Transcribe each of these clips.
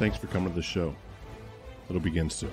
Thanks for coming to the show. It'll begin soon.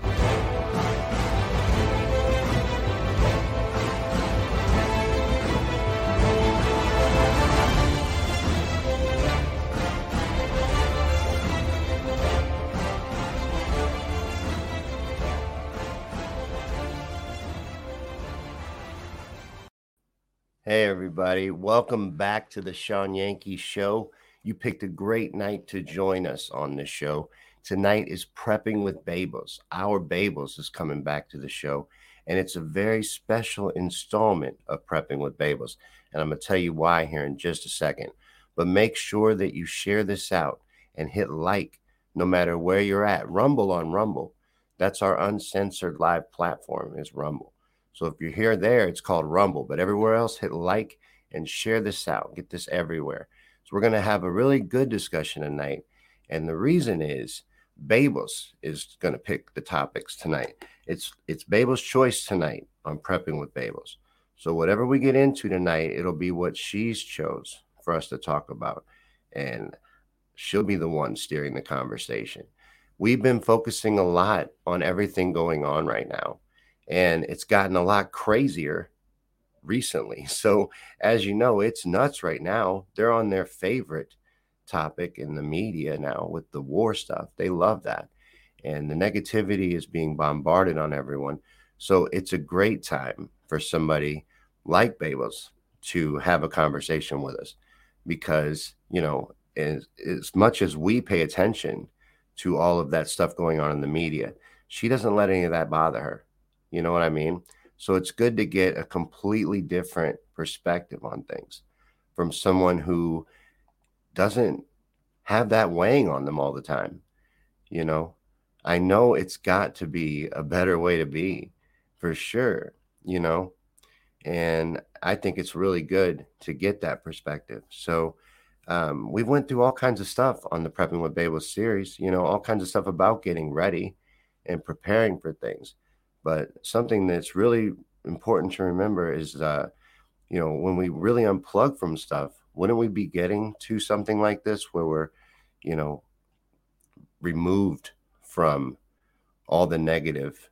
Hey, everybody. Welcome back to the Shawn Yankey Show. You picked a great night to join us on this show. Tonight is Prepping with Baboes. Our Baboes is coming back to the show, and it's a very special installment of Prepping with Baboes. And I'm going to tell you why here in just a second. But make sure that you share this out and hit like no matter where you're at. Rumble on Rumble. That's our uncensored live platform, is Rumble. So if you're here there, it's called Rumble. But everywhere else, hit like and share this out. Get this everywhere. So we're going to have a really good discussion tonight. And the reason is Baboes is going to pick the topics tonight. It's it's Baboes' choice tonight on prepping with Baboes. So whatever we get into tonight, it'll be what she's chose for us to talk about. And she'll be the one steering the conversation. We've been focusing a lot on everything going on right now and it's gotten a lot crazier recently. So, as you know, it's nuts right now. They're on their favorite topic in the media now with the war stuff. They love that. And the negativity is being bombarded on everyone. So, it's a great time for somebody like Baboes to have a conversation with us because, you know, as, as much as we pay attention to all of that stuff going on in the media, she doesn't let any of that bother her you know what I mean? So it's good to get a completely different perspective on things from someone who doesn't have that weighing on them all the time. You know, I know it's got to be a better way to be for sure, you know, and I think it's really good to get that perspective. So, um, we went through all kinds of stuff on the Prepping with Baboes series, you know, all kinds of stuff about getting ready and preparing for things. But something that's really important to remember is that, you know, when we really unplug from stuff, wouldn't we be getting to something like this where we're, you know, removed from all the negative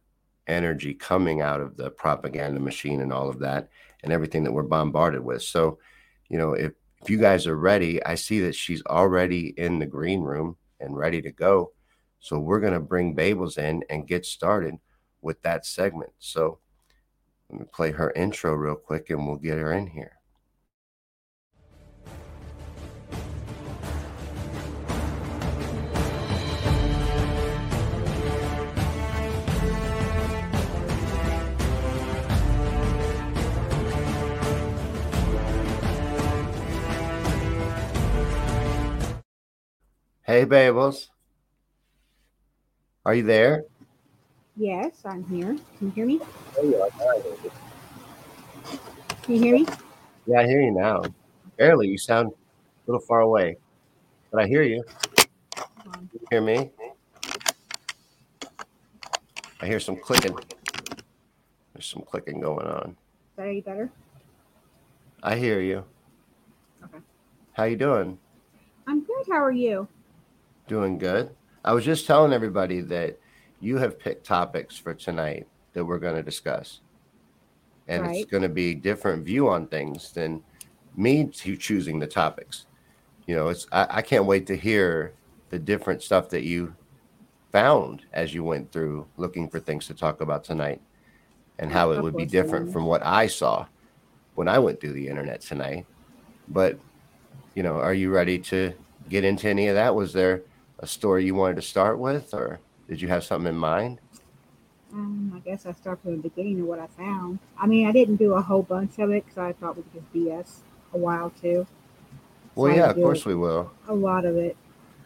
energy coming out of the propaganda machine and all of that and everything that we're bombarded with. So, you know, if, if you guys are ready, I see that she's already in the green room and ready to go. So we're going to bring Baboes in and get started with that segment. So let me play her intro real quick and we'll get her in here. Hey, Baboes. Are you there? Yes, I'm here. Can you hear me? Oh, Can you hear me? Yeah, I hear you now. Barely. You sound a little far away, but I hear you. you hear me? I hear some clicking. There's some clicking going on. Is that any better? I hear you. Okay. How you doing? I'm good. How are you? Doing good. I was just telling everybody that you have picked topics for tonight that we're going to discuss. And Right. it's going to be different view on things than me to choosing the topics. You know, it's I, I can't wait to hear the different stuff that you found as you went through looking for things to talk about tonight and how it would be different from what I saw when I went through the internet tonight. But you know, are you ready to get into any of that? Was there a story you wanted to start with, or did you have something in mind? Um, I guess I start from the beginning of what I found. I mean, I didn't do a whole bunch of it because I thought we could just BS a while too. So Well, yeah, of course we will. A lot of it.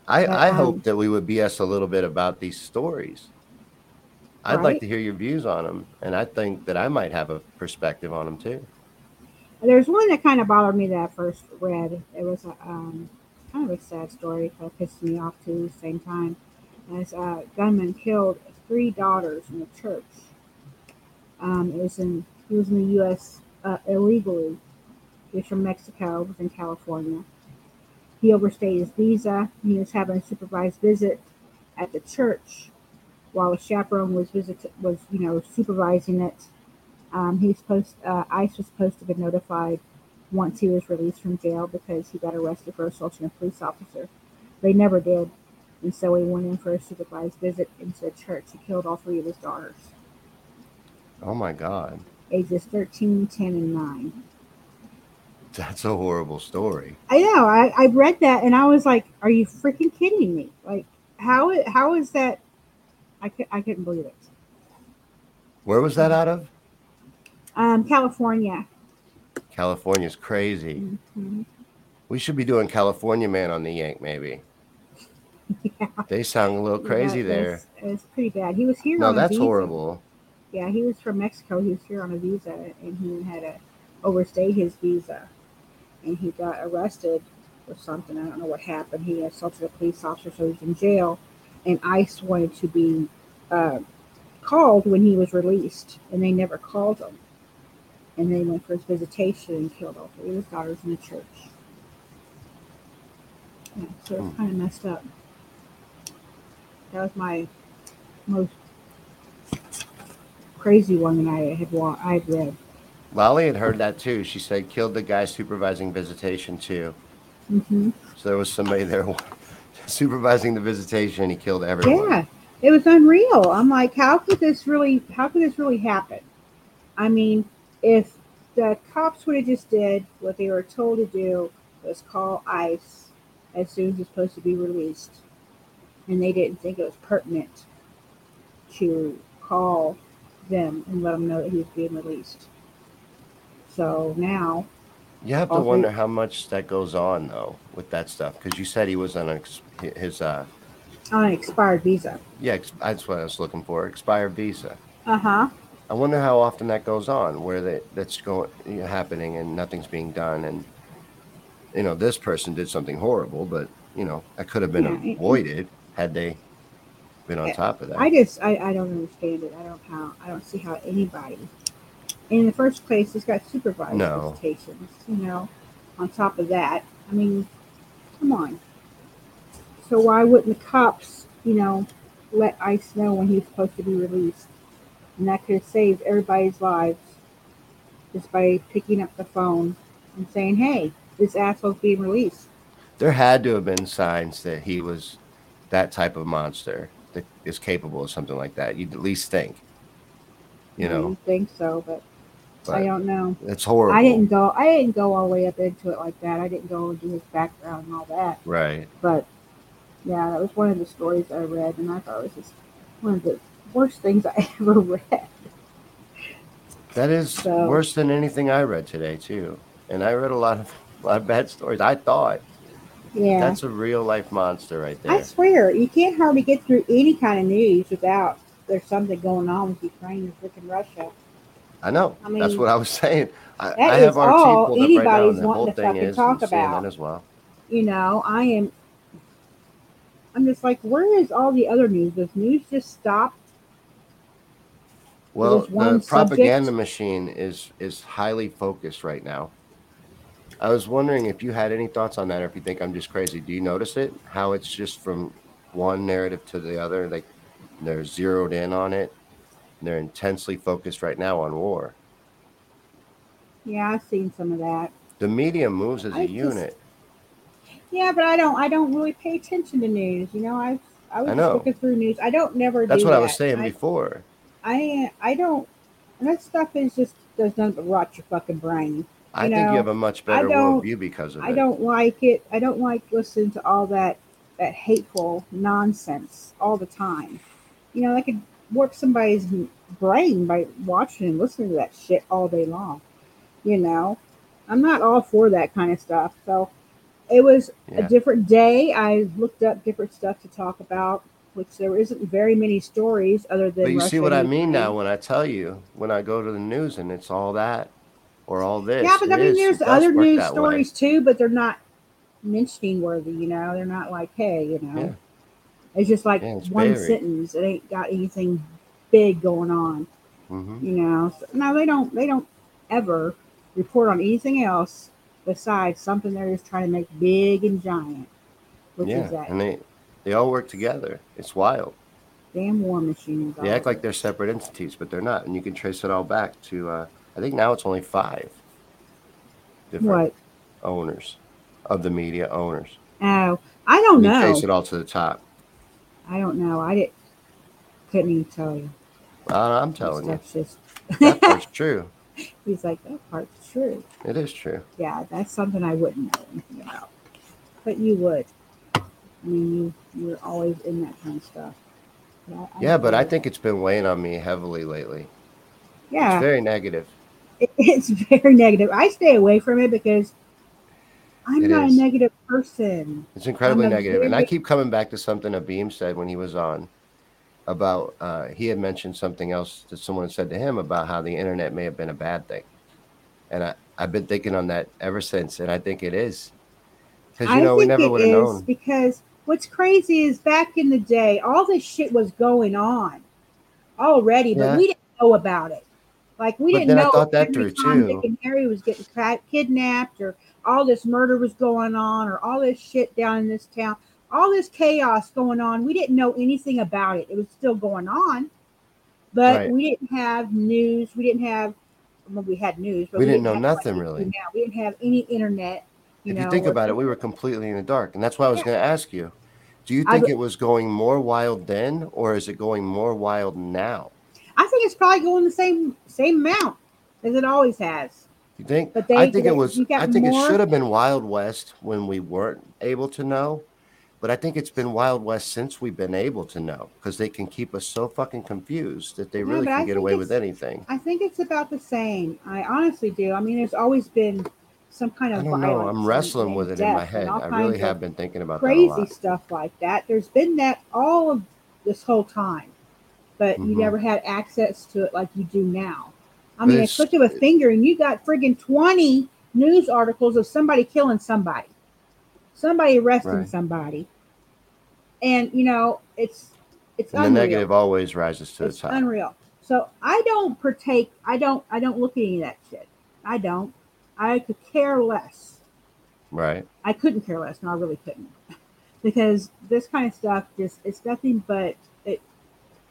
I, But, I um, hope that we would BS a little bit about these stories. I'd like to hear your views on them, and I think that I might have a perspective on them too. There's one that kind of bothered me that I first read. It was a um, kind of a sad story, kind of pissed me off too at the same time. As a gunman killed three daughters in a church. Um, it was in he was in the U.S. Uh, illegally. He was from Mexico. Was in California. He overstayed his visa. He was having a supervised visit at the church while a chaperone was visit was you know supervising it. Um, he was supposed, uh, ICE was supposed to be notified once he was released from jail because he got arrested for assaulting a police officer. They never did. And so he went in for a supervised visit into the church. He killed all three of his daughters, Oh my God, ages 13, 10, and 9. that's a horrible story. I know. I, I read that and I was like, are you freaking kidding me? Like, how, how is that? I, I couldn't believe it. Where was that out of? Um, California. California's crazy. Mhm. We should be doing California Man on the Yank, maybe. Yeah. They sound a little crazy Yeah, there. It's, pretty bad. He was here. No, on a that's horrible. Yeah, he was from Mexico. He was here on a visa, and he had to overstay his visa, and he got arrested or something. I don't know what happened. He assaulted a police officer, so he's in jail. And ICE wanted to be uh, called when he was released, and they never called him. And they went for his visitation and killed all three of his daughters in the church. Yeah, so it's Hmm. kind of messed up. That was my most crazy one that I had wa- I'd read. Lolly had heard that too. She said killed the guy supervising visitation too. hmm So there was somebody there supervising the visitation. and He killed everyone. Yeah, it was unreal. I'm like, how could this really? How could this really happen? I mean, if the cops would have just did what they were told to do was call ICE as soon as he's supposed to be released, and they didn't think it was pertinent to call them and let them know that he was being released. So now You have to wonder how much that goes on though with that stuff because you said he was on ex- his uh on an expired visa. yeah ex- that's what I was looking for expired visa. Uh huh. I wonder how often that goes on where that that's going you know, happening and nothing's being done and you know this person did something horrible but you know that could have been Yeah, it- avoided had they been on top of that. I just I, I don't understand it. I don't how I don't see how anybody in the first place has got supervised No. visitations, you know, on top of that. I mean, come on. So why wouldn't the cops, you know, let ICE know when he's supposed to be released? And that could have saved everybody's lives just by picking up the phone and saying, Hey, this asshole's being released. there had to have been signs that he was that type of monster that is capable of something like that. You'd at least think. You I know, think so, but, I don't know. it's horrible. I didn't go. I didn't go all the way up into it like that. I didn't go into his background and all that. Right. But yeah, that was one of the stories I read, and I thought it was just one of the worst things I ever read. That is So- worse than anything I read today too. And I read a lot of a lot of bad stories. I thought Yeah, that's a real life monster right there. I swear you can't hardly get through any kind of news without there's something going on with Ukraine and freaking Russia. I know. I mean, that's what I was saying. I, that I have RT all pulled up right now, anybody's and the wanting whole to thing fucking is talk about. CNN as well. You know, I am. I'm just like, where is all the other news? Does news just stop? Well, the propaganda subject. machine is is highly focused right now. I was wondering if you had any thoughts on that, or if you think I'm just crazy. Do you notice it? How it's just from one narrative to the other, like they're zeroed in on it. They're intensely focused right now on war. Yeah, I've seen some of that. The media moves as a I just- unit. Yeah, but I don't. I don't really pay attention to news. You know, I I was I know. looking through news. I don't never. Do. That's do what I was saying I, before. I I don't. That stuff is just does nothing but rot your fucking brain. I You think you have a much I better worldview because of that. I it. don't like it. I don't like listening to all that that hateful nonsense all the time. You know, I could warp somebody's brain by watching and listening to that shit all day long. You know, I'm not all for that kind of stuff. So it was Yeah. a different day. I looked up different stuff to talk about, which there isn't very many stories other than. But you see what I mean now when I tell you when I go to the news and it's all that or all this. Yeah, but I mean, is- there's other news that way. stories too, but they're not mentioning worthy. You know, they're not like, hey, you know, Yeah. it's just like Yeah, it's one buried. sentence. It ain't got anything big going on. Mhm. You know, so, no, they don't. They don't ever report on anything else besides something they're just trying to make big and giant, which Yeah, is that and they they all work together. It's wild. damn war machines. They act like they're separate entities, but they're not, and you can trace it all back to. Uh, I think now it's only five different what? owners of the media owners. Oh, I don't know. trace it all to the top. I don't know. I didn't. Couldn't even tell you. Uh, I'm telling you, stuff's just. that part's true. He's like that part's true. It is true. Yeah, that's something I wouldn't know anything about. But you would. I mean, you you're always in that kind of stuff. Yeah, Yeah, but I think it's been weighing on me heavily lately. yeah, It's very negative. It- it's very negative. I stay away from it because I'm It not is. a negative person. It's incredibly negative. And I keep coming back to something Abim said when he was on about uh, he had mentioned something else that someone said to him about how the internet may have been a bad thing. And I, I've been thinking on that ever since, and I think it is. Because you I know, we never would have known. because what's crazy is back in the day, all this shit was going on already, but Yeah. we didn't know about it. Like we But didn't then I know thought that through, Tom, too. Dick, and Harry was getting kidnapped, or all this murder was going on, or all this shit down in this town, all this chaos going on. We didn't know anything about it. It was still going on, but Right. we didn't have news. We didn't have. Well, we had news, but We didn't know have what nothing, really. Now we didn't have any internet. You if know, you think about it, we were completely in the dark. And that's why I was Yeah. going to ask you do you think would- it was going more wild then, or is it going more wild now? I think it's probably going the same same amount as it always has. You think? But they- I think they- it was. I think more- it should have been Wild West when we weren't able to know, but I think it's been Wild West since we've been able to know because they can keep us so fucking confused that they really but I can get away with anything. I think it's about the same. I honestly do. I mean, there's always been some kind of. I don't know. I'm wrestling with it in my head. I really have been thinking about crazy stuff like that. There's been that all of this whole time, but you Mhm. never had access to it like you do now. I mean, it's- click of a finger, and you got friggin' 20 news articles of somebody killing somebody, somebody arresting Right. somebody, and you know it's it's And the negative always rises to it's the top. unreal. So I don't partake. I don't. I don't look at any of that shit. I don't. I could care less. Right. I couldn't care less. No, I really couldn't, because this kind of stuff just it's nothing but.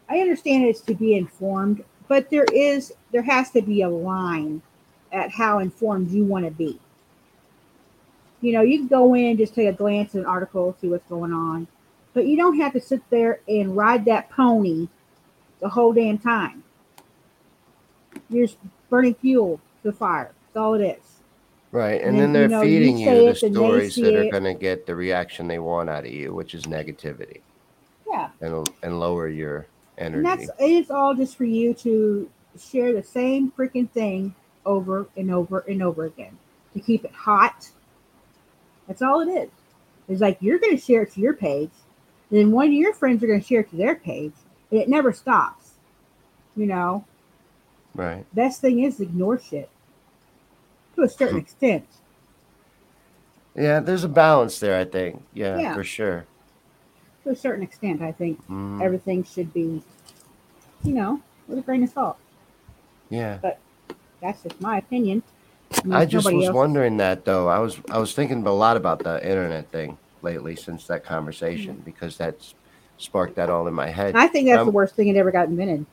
I understand it's to be informed, but there is there has to be a line at how informed you want to be. You know, you can go in just take a glance at an article, see what's going on, but you don't have to sit there and ride that pony the whole damn time. You're just burning fuel to the fire. That's all it is. Right. And And, then, then you they're know, you feeding say you the stories that are going to get the reaction they want out of you, which is negativity Yeah. and and lower your And that's it's all just for you to share the same freaking thing over and over and over again to keep it hot. That's all it is. It's like you're going to share it to your page, then one of your friends are going to share it to their page, and it never stops. You know, Right. best thing is ignore shit to a certain hmm. extent. Yeah, there's a balance there, I think. Yeah, Yeah. for sure. To a certain extent, I think Mhm. everything should be, you know, with a grain of salt. Yeah. But that's just my opinion. mean, I just was else- wondering that though. I was I was thinking a lot about the internet thing lately since that conversation because that's sparked that all in my head. I think that's Um, the worst thing that ever got invented.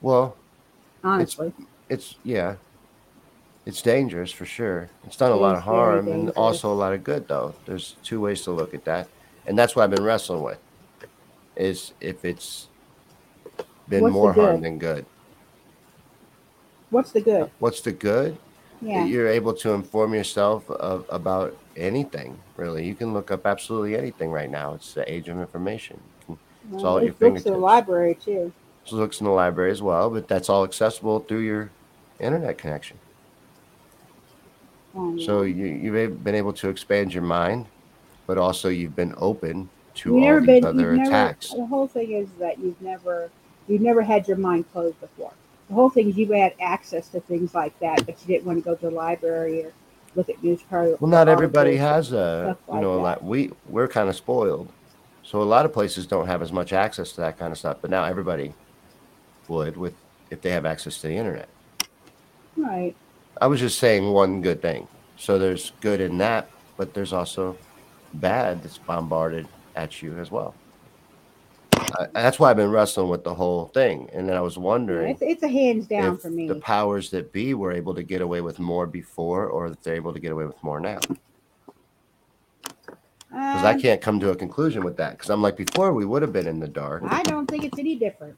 Well, Honestly, it's yeah, it's dangerous for sure. It's done a lot of harm and also a lot of good though. There's two ways to look at that, and that's what I've been wrestling with. Is if it's been What's more harm than good. what's the good? What's the good? Yeah, You're able to inform yourself of, about anything, really. You can look up absolutely anything right now. It's the age of information. Can well, all at your there's books in the library too. So looks in the library as well, but that's all accessible through your internet connection. Um, So you, you've been able to expand your mind, but also you've been open to you've all these been. other You've never. attacks. The whole thing is that you've never. You've never had your mind closed before. The whole thing is you've had access to things like that, but you didn't want to go to the library or look at news. Well, not everybody has a, stuff you know, a like lot. We we're kind of spoiled, so a lot of places don't have as much access to that kind of stuff. But now everybody would with if they have access to the internet. Right. I was just saying one good thing. So there's good in that, but there's also bad that's bombarded at you as well. I, that's why I've been wrestling with the whole thing, and then I was wondering it's, it's a hands down for me. the powers that be were able to get away with more before, or if they're able to get away with more now. Because I Um, can't come to a conclusion with that. Because I'm like, before we would have been in the dark. I don't think it's any different,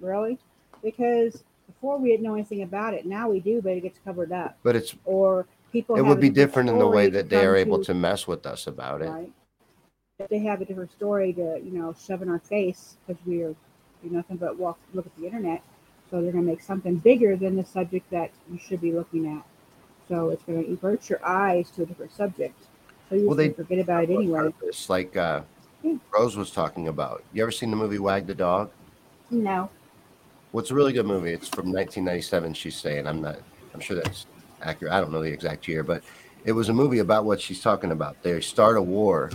really, because before we didn't know anything about it. Now we do, but it gets covered up, But it's or people. it would be different in the way that they are able to mess with us about it. Right. If they have a different story to you know shove in our face because we are do nothing but walk look at the internet, so they're going to make something bigger than the subject that you should be looking at. So it's going to avert your eyes to a different subject. So you Well, they- forget about it anyway. It's like uh, Yeah. Rose was talking about. You ever seen the movie Wag the Dog? No. Well, it's a really good movie. It's from 1997. She's saying I'm not. I'm sure that's accurate. I don't know the exact year, but it was a movie about what she's talking about. They start a war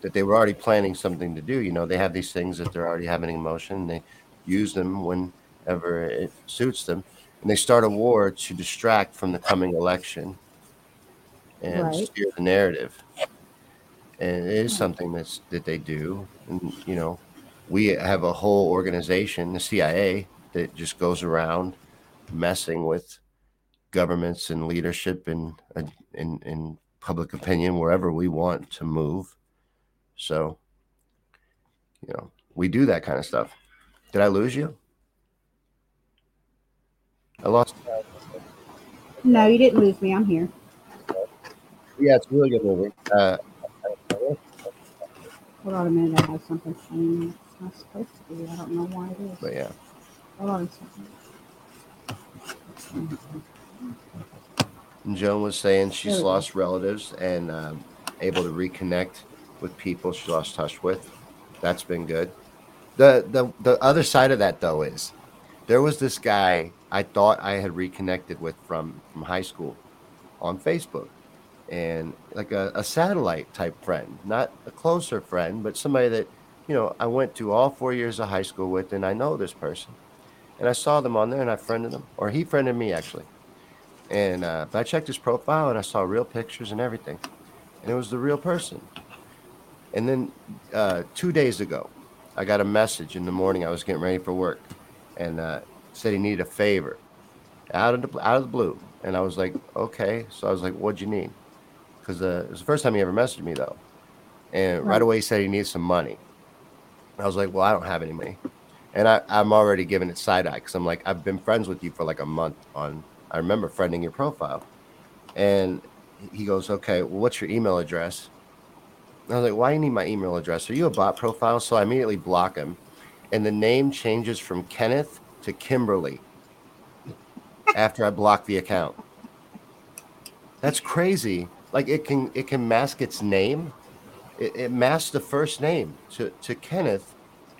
that they were already planning something to do. You know, they have these things that they're already having in motion. They use them whenever it suits them, and they start a war to distract from the coming election and Right. steer the narrative. And it is something that's that they do, and you know, we have a whole organization, the CIA, that just goes around messing with governments and leadership and in in public opinion wherever we want to move. So, you know, we do that kind of stuff. Did I lose you? I lost. No, you didn't lose me. I'm here. Yeah, it's a really good movie. Uh, Hold on a minute. I have something showing. It's not supposed to be. I don't know why it is. but yeah, Hold on a second. and Joan was saying she's go. lost relatives and um, able to reconnect with people she lost touch with. That's been good. The the the other side of that though is there was this guy I thought I had reconnected with from from high school on Facebook, and like a, a satellite type friend, not a closer friend, but somebody that you know I went to all four years of high school with, and I know this person, and I saw them on there, and I friended them, or he friended me actually, and uh, but I checked his profile, and I saw real pictures and everything, and it was the real person. And then uh, two days ago, I got a message in the morning. I was getting ready for work, and uh, said he needed a favor out of the out of the blue. And I was like, okay. So I was like, what'd you need? Because uh, it was the first time he ever messaged me though, and right, Right. away he said he needs some money. I was like, well, I don't have any money, and I, I'm already giving it side eye because I'm like, I've been friends with you for like a month on. I remember friending your profile, and he goes, okay, well, what's your email address? And I was like, why do you need my email address? Are you a bot profile? So I immediately block him. And the name changes from Kenneth to Kimberly after I block the account. That's crazy. Like it can it can mask its name. It, it masked the first name to, to Kenneth.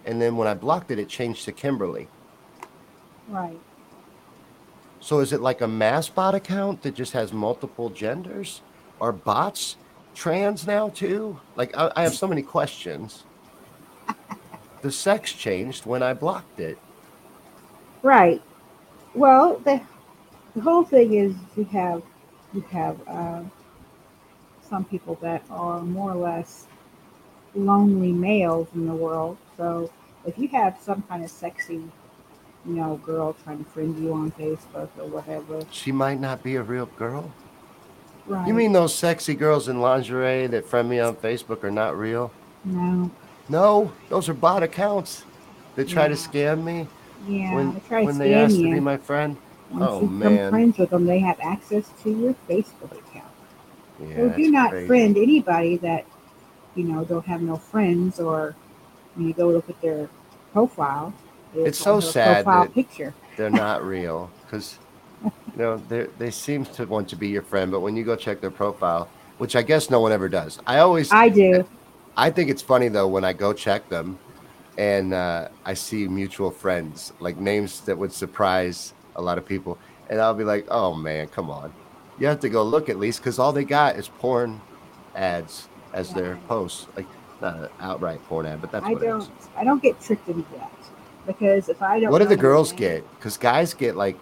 And then when I blocked it, it changed to Kimberly. Right. So is it like a mass bot account that just has multiple genders? Are bots trans now too? Like I, I have so many questions. The sex changed when I blocked it. Right. Well, the the whole thing is you have you have uh, some people that are more or less lonely males in the world. So if you have some kind of sexy, you know, girl trying to friend you on Facebook or whatever, She might not be a real girl. right? You mean those sexy girls in lingerie that friend me on Facebook are not real? no? No, those are bot accounts that try to scam me Yeah, when they try to when they ask you. to be my friend. Once Oh, you become man. friends with them, they have access to your Facebook account. Yeah, so do not crazy. friend anybody that you know don't have no friends or when you go look at their profile. It's so sad that- picture. They're not real because you know they they seem to want to be your friend, but when you go check their profile, which I guess no one ever does, I always I do. I think it's funny though when I go check them and uh, I see mutual friends, like names that would surprise a lot of people. And I'll be like, oh man, come on. You have to go look at least because all they got is porn ads as their Yeah. posts. Like, not an outright porn ad, but that's I what it don't. is. I don't get tricked into that because if I don't. What do the girls get? Because guys get like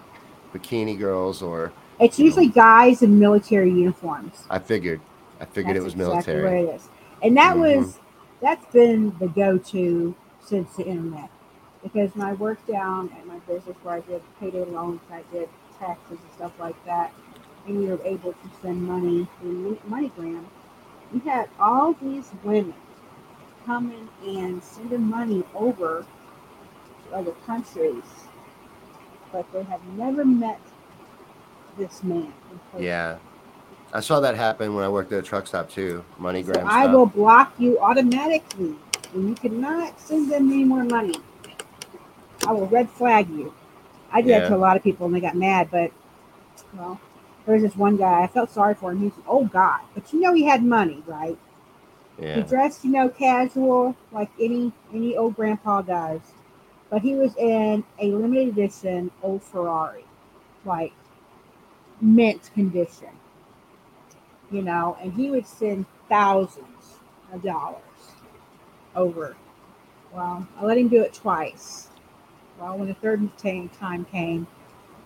bikini girls, or It's usually guys in military uniforms. I figured, I figured it was exactly military. what it is. And that Mhm. was that's been the go-to since the internet. Because my work down at my business where I did payday loans, I did taxes and stuff like that, and we were able to send money through MoneyGram. We had all these women coming and sending money over other countries, but they have never met this man. Yeah, I saw that happen when I worked at a truck stop too. MoneyGram So. I will block you automatically. And you cannot send them any more money. I will red flag you. I did Yeah. that to a lot of people and they got mad, but well, there was this one guy, I felt sorry for him. He's an oh, old guy. But you know he had money, right? Yeah. He dressed, you know, casual like any any old grandpa does. But he was in a limited edition old Ferrari, like mint condition. You know, and he would send thousands of dollars over. Well, I let him do it twice. Well, when the third time time came,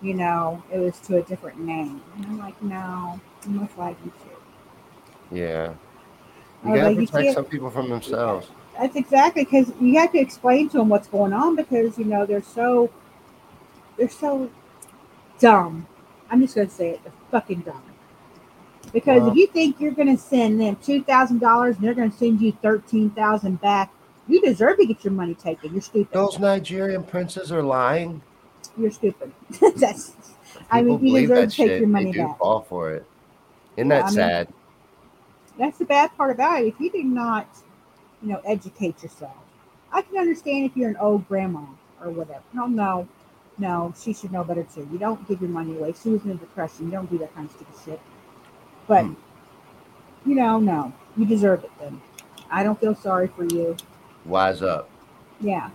you know, it was to a different name. And I'm like, no, I'm gonna flag you too. yeah. You gotta like, protect some people from themselves. That's exactly because you have to explain to them what's going on because you know they're so they're so dumb. I'm just gonna say it, they're fucking dumb. Because Well- if you think you're gonna send them two thousand dollars and they're gonna send you thirteen thousand back, you deserve to get your money taken. You're stupid. Those Nigerian princes are lying. You're stupid. That's I mean, you deserve to take shit. your money they do back. fall for it. Isn't Yeah, that I mean- sad? that's the bad part about it. If you do not, you know, educate yourself, I can understand if you're an old grandma or whatever. No, no, no, she should know better too. You don't give your money away. She was in a depression. You don't do that kind of stupid shit. But, Hmm. you know, no, you deserve it then. I don't feel sorry for you. Wise up. Yeah,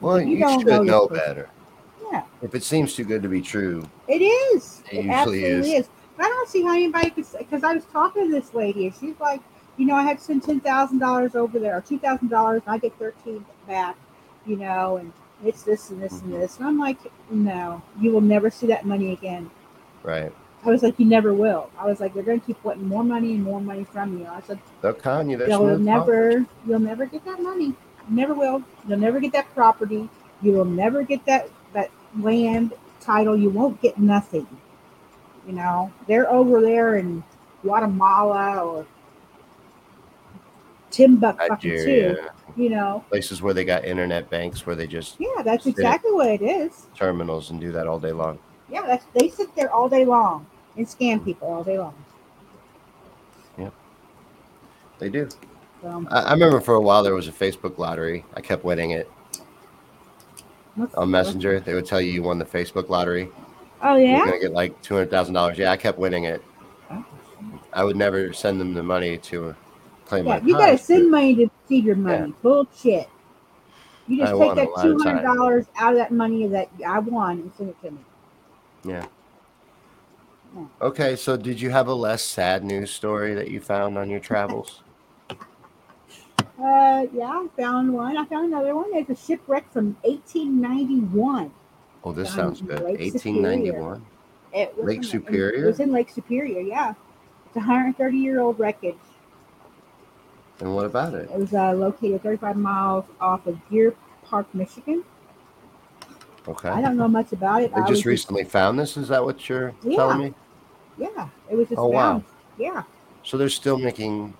Well, If you you, should know know, better. yeah, If it seems too good to be true, it is. It It, usually absolutely is. is. I don't see how anybody could because I was talking to this lady and she's like, you know, I had to send ten thousand dollars over there or two thousand dollars, and I get thirteen back, you know, and it's this and this and mm-hmm. this. And I'm like, no, you will never see that money again. right? I was like, you never will. I was like, they're gonna keep wanting more money and more money from you. I said, They'll con you. They're you'll never, you'll never get that money. You never will. You'll never get that property. You will never get that that land title. You won't get nothing. You know, they're over there in Guatemala or Timbuktu too. You know, places where they got internet banks where they just yeah, that's exactly what it is. terminals and do that all day long. Yeah, that's they sit there all day long and scam mm-hmm. people all day long. Yeah, they do. I, I remember for a while there was a Facebook lottery. I kept winning it on Messenger. They would tell you you won the Facebook lottery. Oh yeah, You're gonna get like two hundred thousand dollars. Yeah, I kept winning it. Oh, I would never send them the money to claim Yeah, you gotta send but- money to receive your money. Bullshit. You just I take that two hundred dollars out of that money that I won and send it to me. Yeah. Yeah. Okay, so did you have a less sad news story that you found on your travels? Uh, yeah, I found one. I found another one. It's a shipwreck from 1891. Oh, this sounds good. Lake 1891. It was Lake in- Superior? It was in Lake Superior, yeah. It's a 130 year old wreckage. And what about it? It was uh, located 35 miles off of Deer Park, Michigan. Okay. I don't know much about it. They I just recently found this. Is that what you're Yeah. telling me? yeah, it was just Oh, wow. Yeah, So they're still making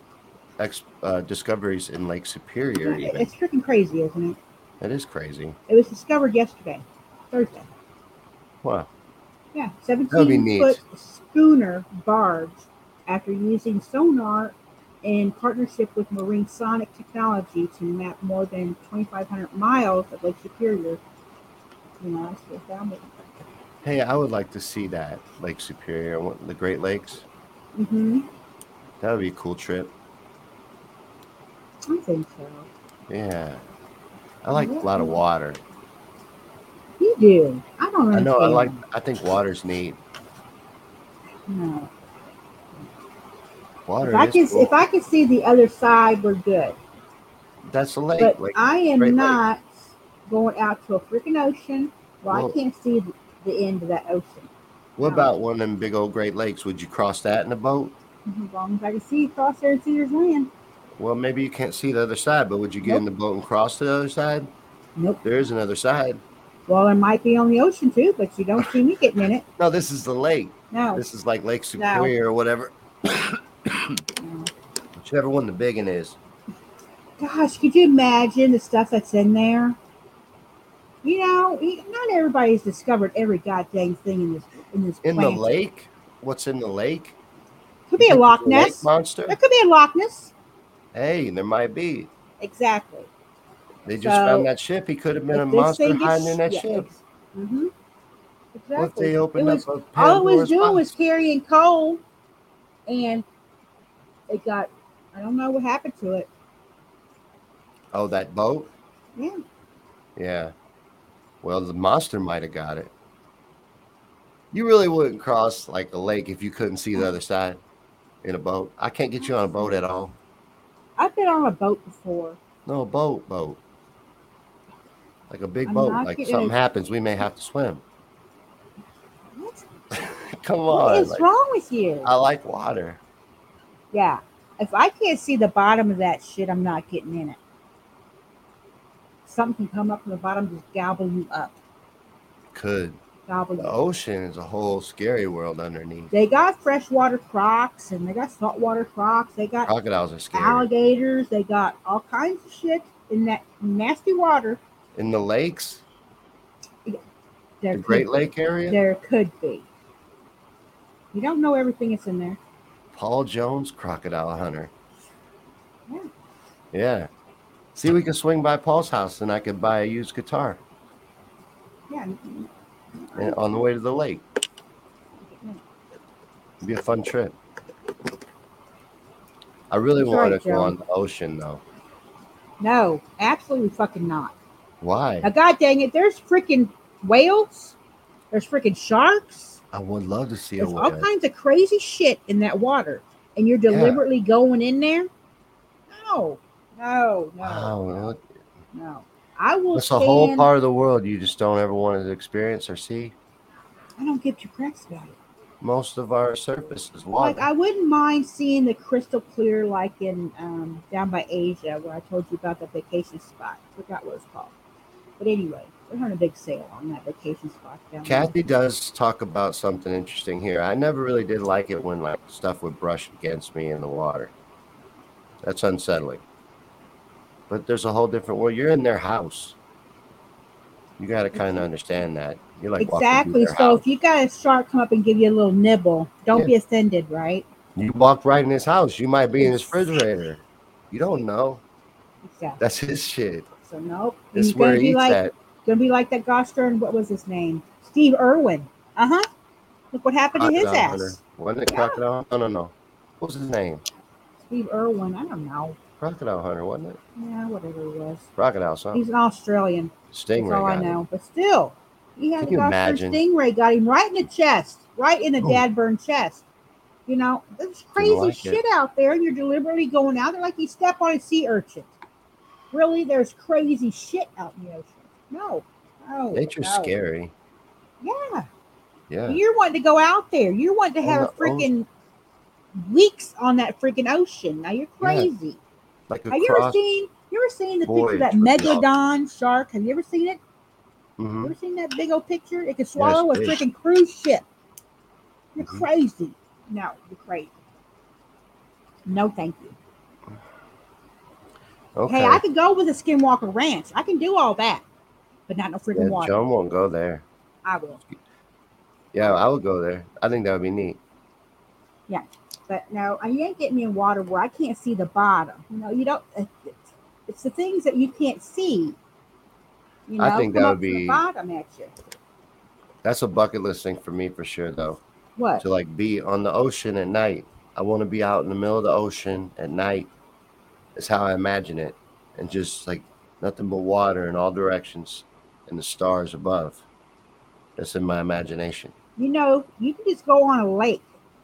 ex- uh, discoveries in Lake Superior. Yeah, Even it's freaking crazy, isn't it? that is crazy. It was discovered yesterday, Thursday. Wow. Yeah, That'd be 17 neat. foot schooner barge after using sonar in partnership with Marine Sonic Technology to map more than 2,500 miles of Lake Superior. You know, that's what found it. Hey, I would like to see that Lake Superior, the Great Lakes. Mm-hmm. That would be a cool trip. I think so. Yeah. I like a lot of water. You do. I don't I know. I like. I think water's neat. No. Water If I can, cool. if I can see the other side, we're good. That's a lake. But I am Great Lake. not going out to a freaking ocean where Well- I can't see the, the end of that ocean. what no. about one of them big old Great Lakes? Would you cross that in a boat? Mm-hmm, as long as I can see across there and see there's land. Well, maybe you can't see the other side, but would you get in the boat and cross to the other side? Nope. There is another side. Well, it might be on the ocean too, but you don't see me getting in it. No, this is the lake. No. This is like Lake Superior or whatever. Whichever one the big one is. Gosh, could you imagine the stuff that's in there? You know, not everybody's discovered every goddamn thing in this in this In the lake? What's in the lake? Could be a Loch Ness. monster? There could be a Loch Ness. Hey, there might be. Exactly. They just So, found that ship. He could have been a monster hiding in that yeah, ship. ex- Mhm. Exactly. What if they opened was, up a all it was doing was carrying coal, and it got. I don't know what happened to it. Oh, that boat? Yeah. Yeah. Well, the monster might have got it. You really wouldn't cross like a lake if you couldn't see the other side in a boat. I can't get you on a boat at all. I've been on a boat before. No, a boat, boat. Like a big I'm boat. Like something happens, we may have to swim. What? Come on. What is like, wrong with you? I like water. Yeah. If I can't see the bottom of that shit, I'm not getting in it. Something can come up from the bottom, just gobble you up. Could. Gobble The ocean is a whole scary world underneath. They got freshwater crocs and they got saltwater crocs. They got Crocodiles are scary. alligators. They got all kinds of shit in that nasty water. In the lakes, There the Great be. Lake area, There could be. You don't know everything that's in there. Paul Jones, crocodile hunter. Yeah. Yeah. See, we could swing by Paul's house and I could buy a used guitar Yeah. and- on the way to the lake. It'd be a fun trip. I really want to go Joe. on the ocean though. No, absolutely fucking not. Why? Now, God dang it, there's freaking whales. There's freaking sharks. I would love to see a There's all kinds of crazy shit in that water. And you're deliberately going in there? No. No, no, Wow, no. I will that's a whole part of the world you just don't ever want to experience or see. I don't give two cracks about it. Most of our surface is water. Like I wouldn't mind seeing the crystal clear, like in um, down by Asia, where I told you about the vacation spot. Forgot what it's called. But anyway, they're having a big sale on that vacation spot down there. Kathy does talk about something interesting here. I never really did like it when like stuff would brush against me in the water. That's unsettling. But there's a whole different world. You're in their house. You got to kind of understand that. You're like exactly. So house. if you got a shark come up and give you a little nibble, don't Yeah. be offended, right? you walk right in his house. You might be in his refrigerator. You don't know. Exactly. That's his shit. So nope. That's where gonna he be eats like at. Gonna be like that gosh darn what was his name? Steve Irwin. Uh huh. Look what happened to his ass. hunter. Wasn't it Yeah. crocodile? No, no, no. What was his name? Steve Irwin. I don't know. Crocodile hunter, wasn't it? Yeah, whatever it was. Crocodile something. He's an Australian. Stingray. That's all I got him. know. But still, he had Can a gosh darn stingray, got him right in the chest, right in the Oh. dad burn chest. You know, there's crazy like it. shit out there, and you're deliberately going out there like you step on a sea urchin. Really, there's crazy shit out in the ocean. No, no, Nature's no. scary. Yeah. Yeah. You're wanting to go out there. You're wanting to have the freaking weeks on that freaking ocean. Now you're Yeah. crazy. Like Have you ever seen? You ever seen the picture of that megalodon shark? Have you ever seen it? You Mhm. ever seen that big old picture? It could swallow a freaking cruise ship. You're Mhm. crazy. No, you're crazy. No, thank you. Okay. Hey, I could go with a Skinwalker Ranch. I can do all that, but not no freaking yeah, water. John won't go there. I will. Yeah, I would go there. I think that would be neat. Yeah, but no, uh, you ain't getting me in water where I can't see the bottom. You know, you don't. uh, It's, the things that you can't see. You know, I think that would be- bottom at you. That's a bucket list thing for me for sure, though. What? To like be on the ocean at night. I want to be out in the middle of the ocean at night. Is how I imagine it, and just like nothing but water in all directions, and the stars above. That's in my imagination. You know, you can just go on a lake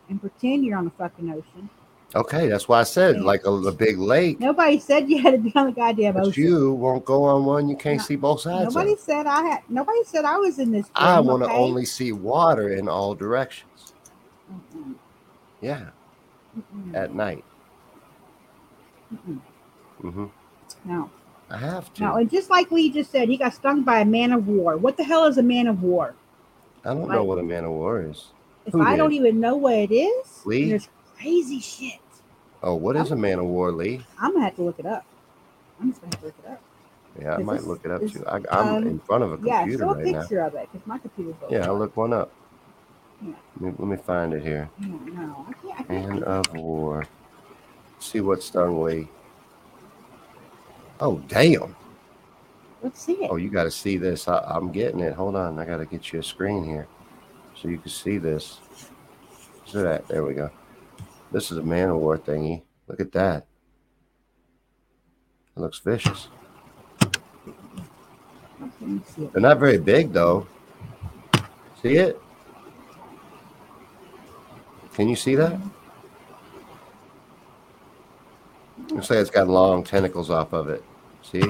and pretend you're on the fucking ocean. Okay, that's why I said like a, a big lake. Nobody said you had to be on the goddamn But ocean. you won't go on one. You can't No, see both sides. Nobody Of. said I had. Nobody said I was in this. I want to okay? only see water in all directions. Mm-mm, Yeah, mm-mm, at night. mm-mm. hmm No, I have to. no, and just like Lee just said, he got stung by a man of war. What the hell is a man of war? I don't know what a man of war is. I did? don't even know what it is, Lee? there's crazy shit. Oh, what is a man of war, Lee? I'm gonna have to look it up. I'm just gonna have to look it up. Yeah, I might this- look it up too. I, I'm um, in front of a computer Yeah, show a right now. picture of it because my computer's. Yeah, I'll look one up. Yeah. Let, me, let me find it here. No, no, I can't. I can't. Man of war. See what stung Lee. Oh, damn. Let's see it. Oh, you got to see this. I, I'm getting it. Hold on. I got to get you a screen here so you can see this. See that? There we go. This is a man of war thingy. Look at that. It looks vicious. Okay, let me see it. They're not very big, though. See it? Can you see that? Looks like it's got long tentacles off of it. See?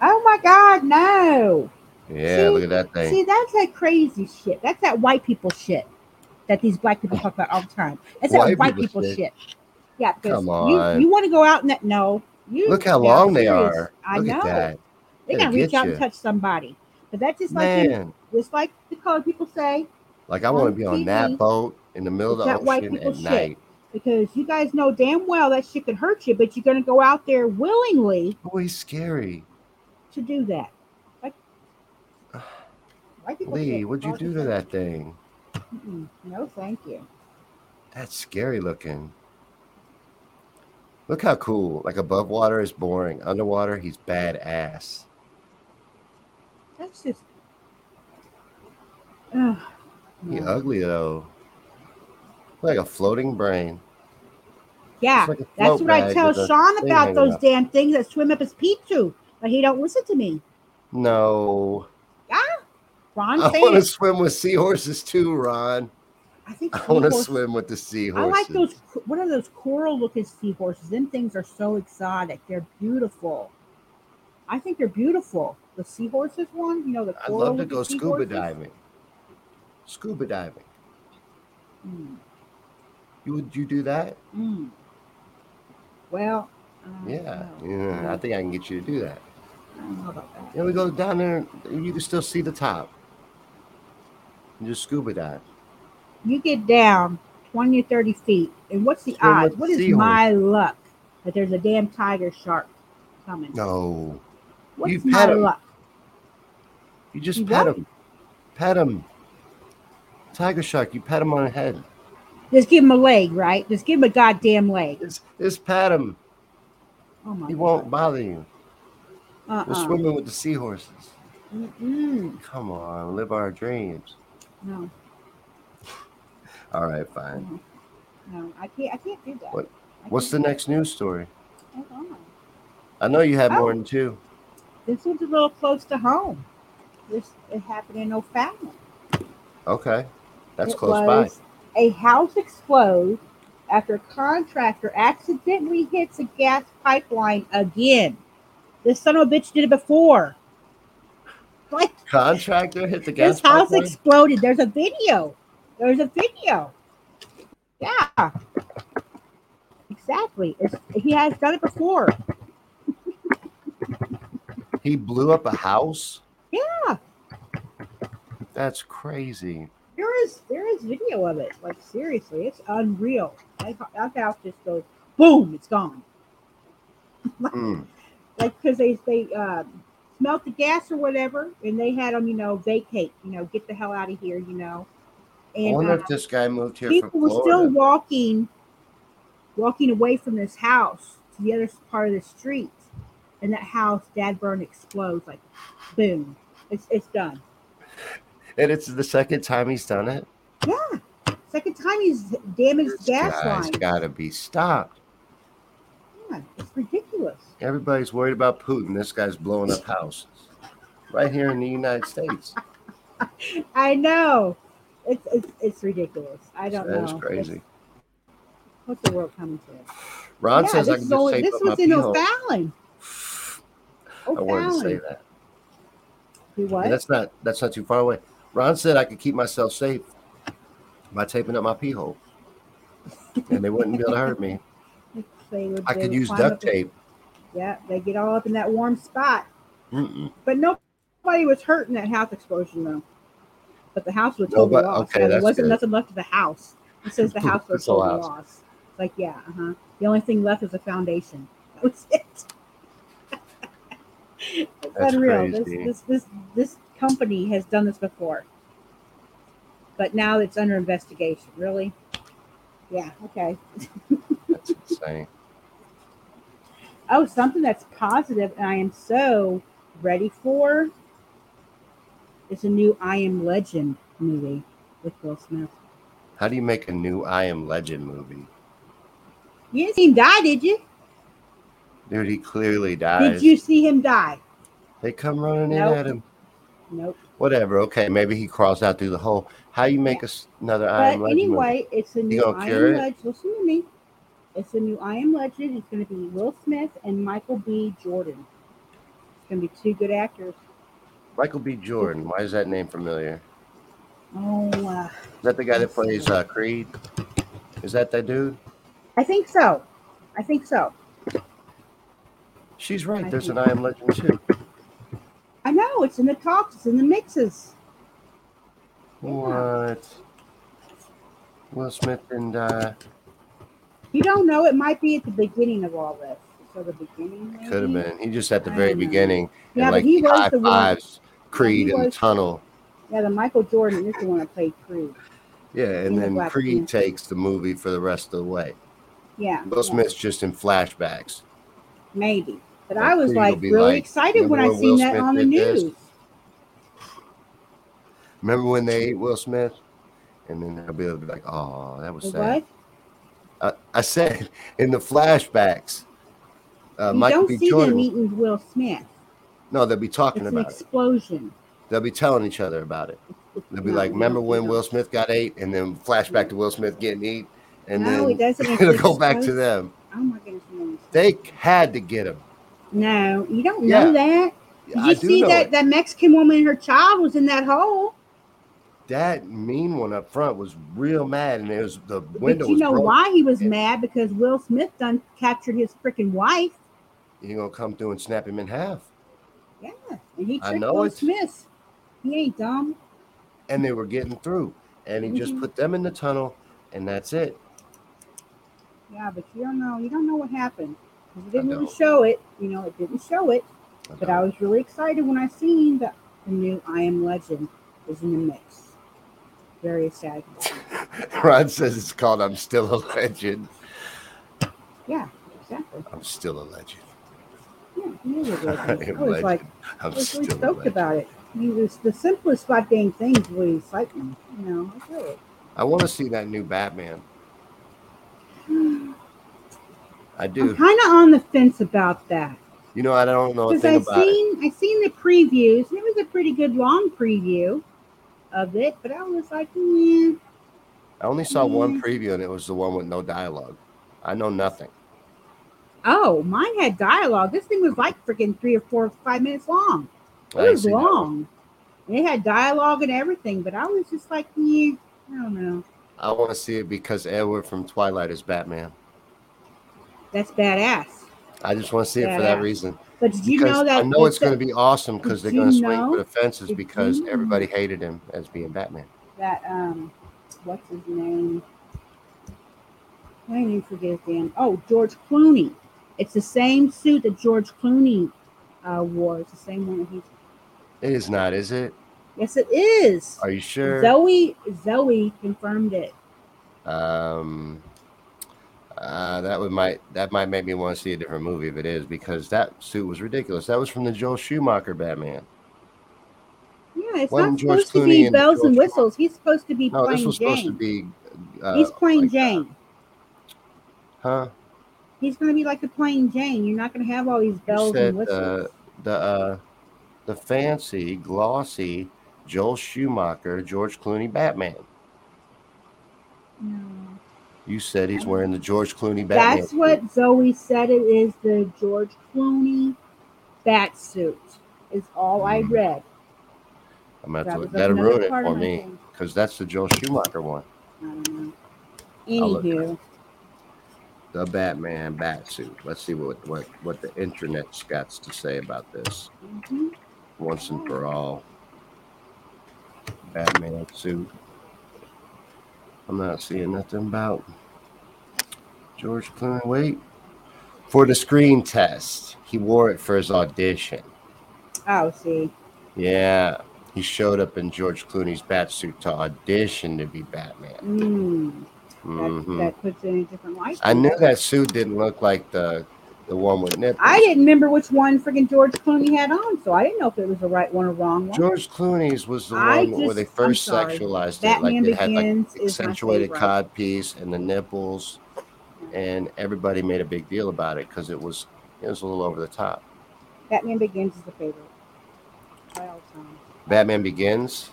Oh my God, no! Yeah, See? look at that thing. See, that's that crazy shit. That's that white people shit that these black people talk about all the time. That's White that white people shit. shit. Yeah, because you, you want to go out and that no. You Look how long they are. I Look know. at that. They It'll gotta reach out you. and touch somebody. But that's just like them- Man, just like the colored people say, like I want to be on TV, that boat in the middle of the that white ocean people at shit. night. Because you guys know damn well that shit could hurt you, but you're gonna go out there willingly oh, Always scary. to do that. Like Lee, what'd you do to that thing? Mm-mm. No, thank you. That's scary looking. Look how cool. Like above water is boring. Underwater, he's badass. That's just. He no. ugly though. Like a floating brain. Yeah, like that's what I tell Shawn about those up. damn things that swim up his pee too, but he don't listen to me. No. Yeah, Ron I want to swim with seahorses too, Ron. I think I want to swim with the seahorses. I like those. What are those coral-looking seahorses? Them things are so exotic. They're beautiful. I think they're beautiful. The seahorses one, you know, the I'd love to go scuba diving. Scuba diving. Mm, You would you do that? mm. Well, Yeah. know. Yeah. I think I can get you to do that. I don't know about that. Yeah, we go down there. You can still see the top. And just scuba dive. You get down twenty or thirty feet, and what's the Swim odds? What is my luck that there's a damn tiger shark coming? No. What's you my 'em. luck? You just You pet him. Pet him. Tiger shark, you pet him on the head. Just give him a leg, right? Just give him a goddamn leg. Just, just pet him. Oh my He God. won't bother you. Uh-uh. We're swimming with the seahorses. Mm-mm. Come on, live our dreams. No, All right, fine. no, I can't. I can't do that. What- What's the next news story? Hold on. I know you have Oh. more than two. This one's a little close to home. This it happened in O'Fallon. Okay. That's It close by. A house explodes after a contractor accidentally hits a gas pipeline again. This son of a bitch did it before. like Contractor hit the gas his house pipeline? exploded. There's a video. There's a video. Yeah. Exactly. It's, he has done it before. He blew up a house. Yeah. That's crazy. There is there is video of it. Like seriously, it's unreal. That house just goes boom, it's gone. Mm. Like because they they uh, smelt the gas or whatever, and they had them, you know, vacate, you know, get the hell out of here, you know. I And wonder uh, if this guy moved here people were still walking, walking away from this house to the other part of the street, and that house, Dad burn explodes like, boom, it's it's done. And it's the second time he's done it. Yeah, second time he's damaged This gas guy's line. got to be stopped. Yeah, it's ridiculous. Everybody's worried about Putin. This guy's blowing up houses right here in the United States. I know. It's it's, it's ridiculous. I don't That know. is crazy. It's- what's the world coming to? Ron yeah, says I can just only, this was in hole. O'Fallon. I wanted to say that. He? And that's not that's not too far away. Ron said I could keep myself safe by taping up my pee hole, and they wouldn't be able to hurt me. Would- I could use duct up in- tape. Yeah, they get all up in that warm spot. Mm-mm. But nobody was hurt in that house explosion, though. But the house was totally but- lost. okay, there wasn't good. nothing left of the house. It says the house was totally house. lost. It's like, yeah, uh huh. The only thing left is the foundation. That was it. it's That's unreal. crazy. This, this this this company has done this before, but now it's under investigation. Really? Yeah. Okay. That's insane. Oh, something that's positive, and I am so ready for. Is a new I Am Legend movie with Will Smith. How do you make a new I Am Legend movie? You didn't see him die, did you? Dude, he clearly dies. Did you see him die? They come running Nope. in at him. Nope. Whatever. Okay, maybe he crawls out through the hole. How you make us another I Am But Legend movie? anyway, it's a new I Am? Legend. Listen to me. It's a new I Am Legend. It's going to be Will Smith and Michael B. Jordan. It's going to be two good actors. Michael B. Jordan. Why is that name familiar? Oh, uh, Is that the guy that plays uh, Creed? Is that that dude? I think so. I think so. She's right. I There's an I Am Legend too. I know it's in the talks. It's in the mixes. What? Will Smith and uh, You don't know. It might be at the beginning of all this. So the beginning. Maybe? could have been. He just at the I very beginning. Yeah, and but like he was high the one- fives Creed he in the tunnel. Yeah, the Michael Jordan is the one that played Creed. Yeah, and in the then Black Creed Panther. takes the movie for the rest of the way. Yeah. Will yeah, Smith's just in flashbacks. maybe. But I was like really like, excited when I when seen Will that Smith on the did this?" news. Remember when they ate Will Smith? And then they'll be able to be like, oh, that was The sad. what? I, I said in the flashbacks, uh, you Michael don't B. see Jordan. them eating Will Smith. no, they'll be talking It's an about it. explosion. They'll be telling each other about it. They'll be No, like, remember when Will. Smith got ate? And then flashback to Will Smith getting eat. And then doesn't. It'll an go back to them. Oh my goodness. They had to get him. No, you don't Yeah. know that. Did you do see that it. that Mexican woman and her child was in that hole? That mean one up front was real mad, and it was the window but you know broken. why he was Yeah. mad? Because Will Smith done captured his freaking wife. He gonna come through and snap him in half. Yeah, and he I know Will it. Smith. He ain't dumb. and they were getting through. And he just Mhm. put them in the tunnel, and that's it. Yeah, but you don't know. You don't know what happened. It didn't I really show it. You know, it didn't show it. But I was really excited when I seen that the new I Am Legend is in the mix. Very excited. Ron says it's called "I'm Still a Legend." Yeah, exactly. I'm still a legend. Yeah, he is a I legend. am I was legend. like, I I'm was really stoked about it. He was the simplest goddamn things really excite me. You know, I. I want to see that new Batman. I I'm do. kind of on the fence about that You know, I don't know because thing I about it. seen I seen the previews and it was a pretty good long preview of it, but I was like, yeah, I only saw one Mm. preview, and it was the one with no dialogue. I know nothing. oh, mine had dialogue. This thing was like freaking three or four, five minutes long. It I was seen one. long. It had dialogue and everything, but I was just like, yeah, I don't know. I want to see it because Edward from Twilight is Batman. That's badass. I just want to see it for that reason. But did you Because know that I know it's going to be awesome because they're going to swing for the fences because you- everybody hated him as being Batman. that um what's his name? I didn't even forget his damn oh George Clooney. It's the same suit that George Clooney uh, wore. It's the same one that he's It is not, is it? yes it is. Are you sure? Zoe Zoe confirmed it. Um, uh, that would might that might make me want to see a different movie if it is because that suit was ridiculous. That was from the Joel Schumacher Batman. Yeah, it's Wasn't George supposed to be and bells and whistles. He's supposed to be No, playing this was Jane. supposed to be. Uh, He's playing like, uh, Jane. huh? He's going to be like the plain Jane. You're not going to have all these bells said and whistles. uh, the uh, the fancy, glossy Joel Schumacher, George Clooney Batman. no. You said he's wearing the George Clooney Batman. That's what Zoe said. It is the George Clooney bat suit. Is all I Mm. read. I'm gonna That have was to ruin it for me because that's the Joel Schumacher one. I don't know. Anywho, The Batman bat suit. Let's see what what what the internet's got to say about this mhm. once and for all. Batman suit. I'm not seeing nothing about George Clooney. Wait. For the screen test, he wore it for his audition. oh, see, Yeah. He showed up in George Clooney's bat suit to audition to be Batman. mm, that, Mhm. that puts it in a different light. I knew that suit didn't look like the the one with nipples. I didn't remember which one freaking George Clooney had on, so I didn't know if it was the right one or wrong one. George Clooney's was the I one where they first sexualized it. Like it had like Begins is my accentuated cod piece and the nipples, and everybody made a big deal about it because it was it was a little over the top. Batman Begins is the favorite. All time. Batman Begins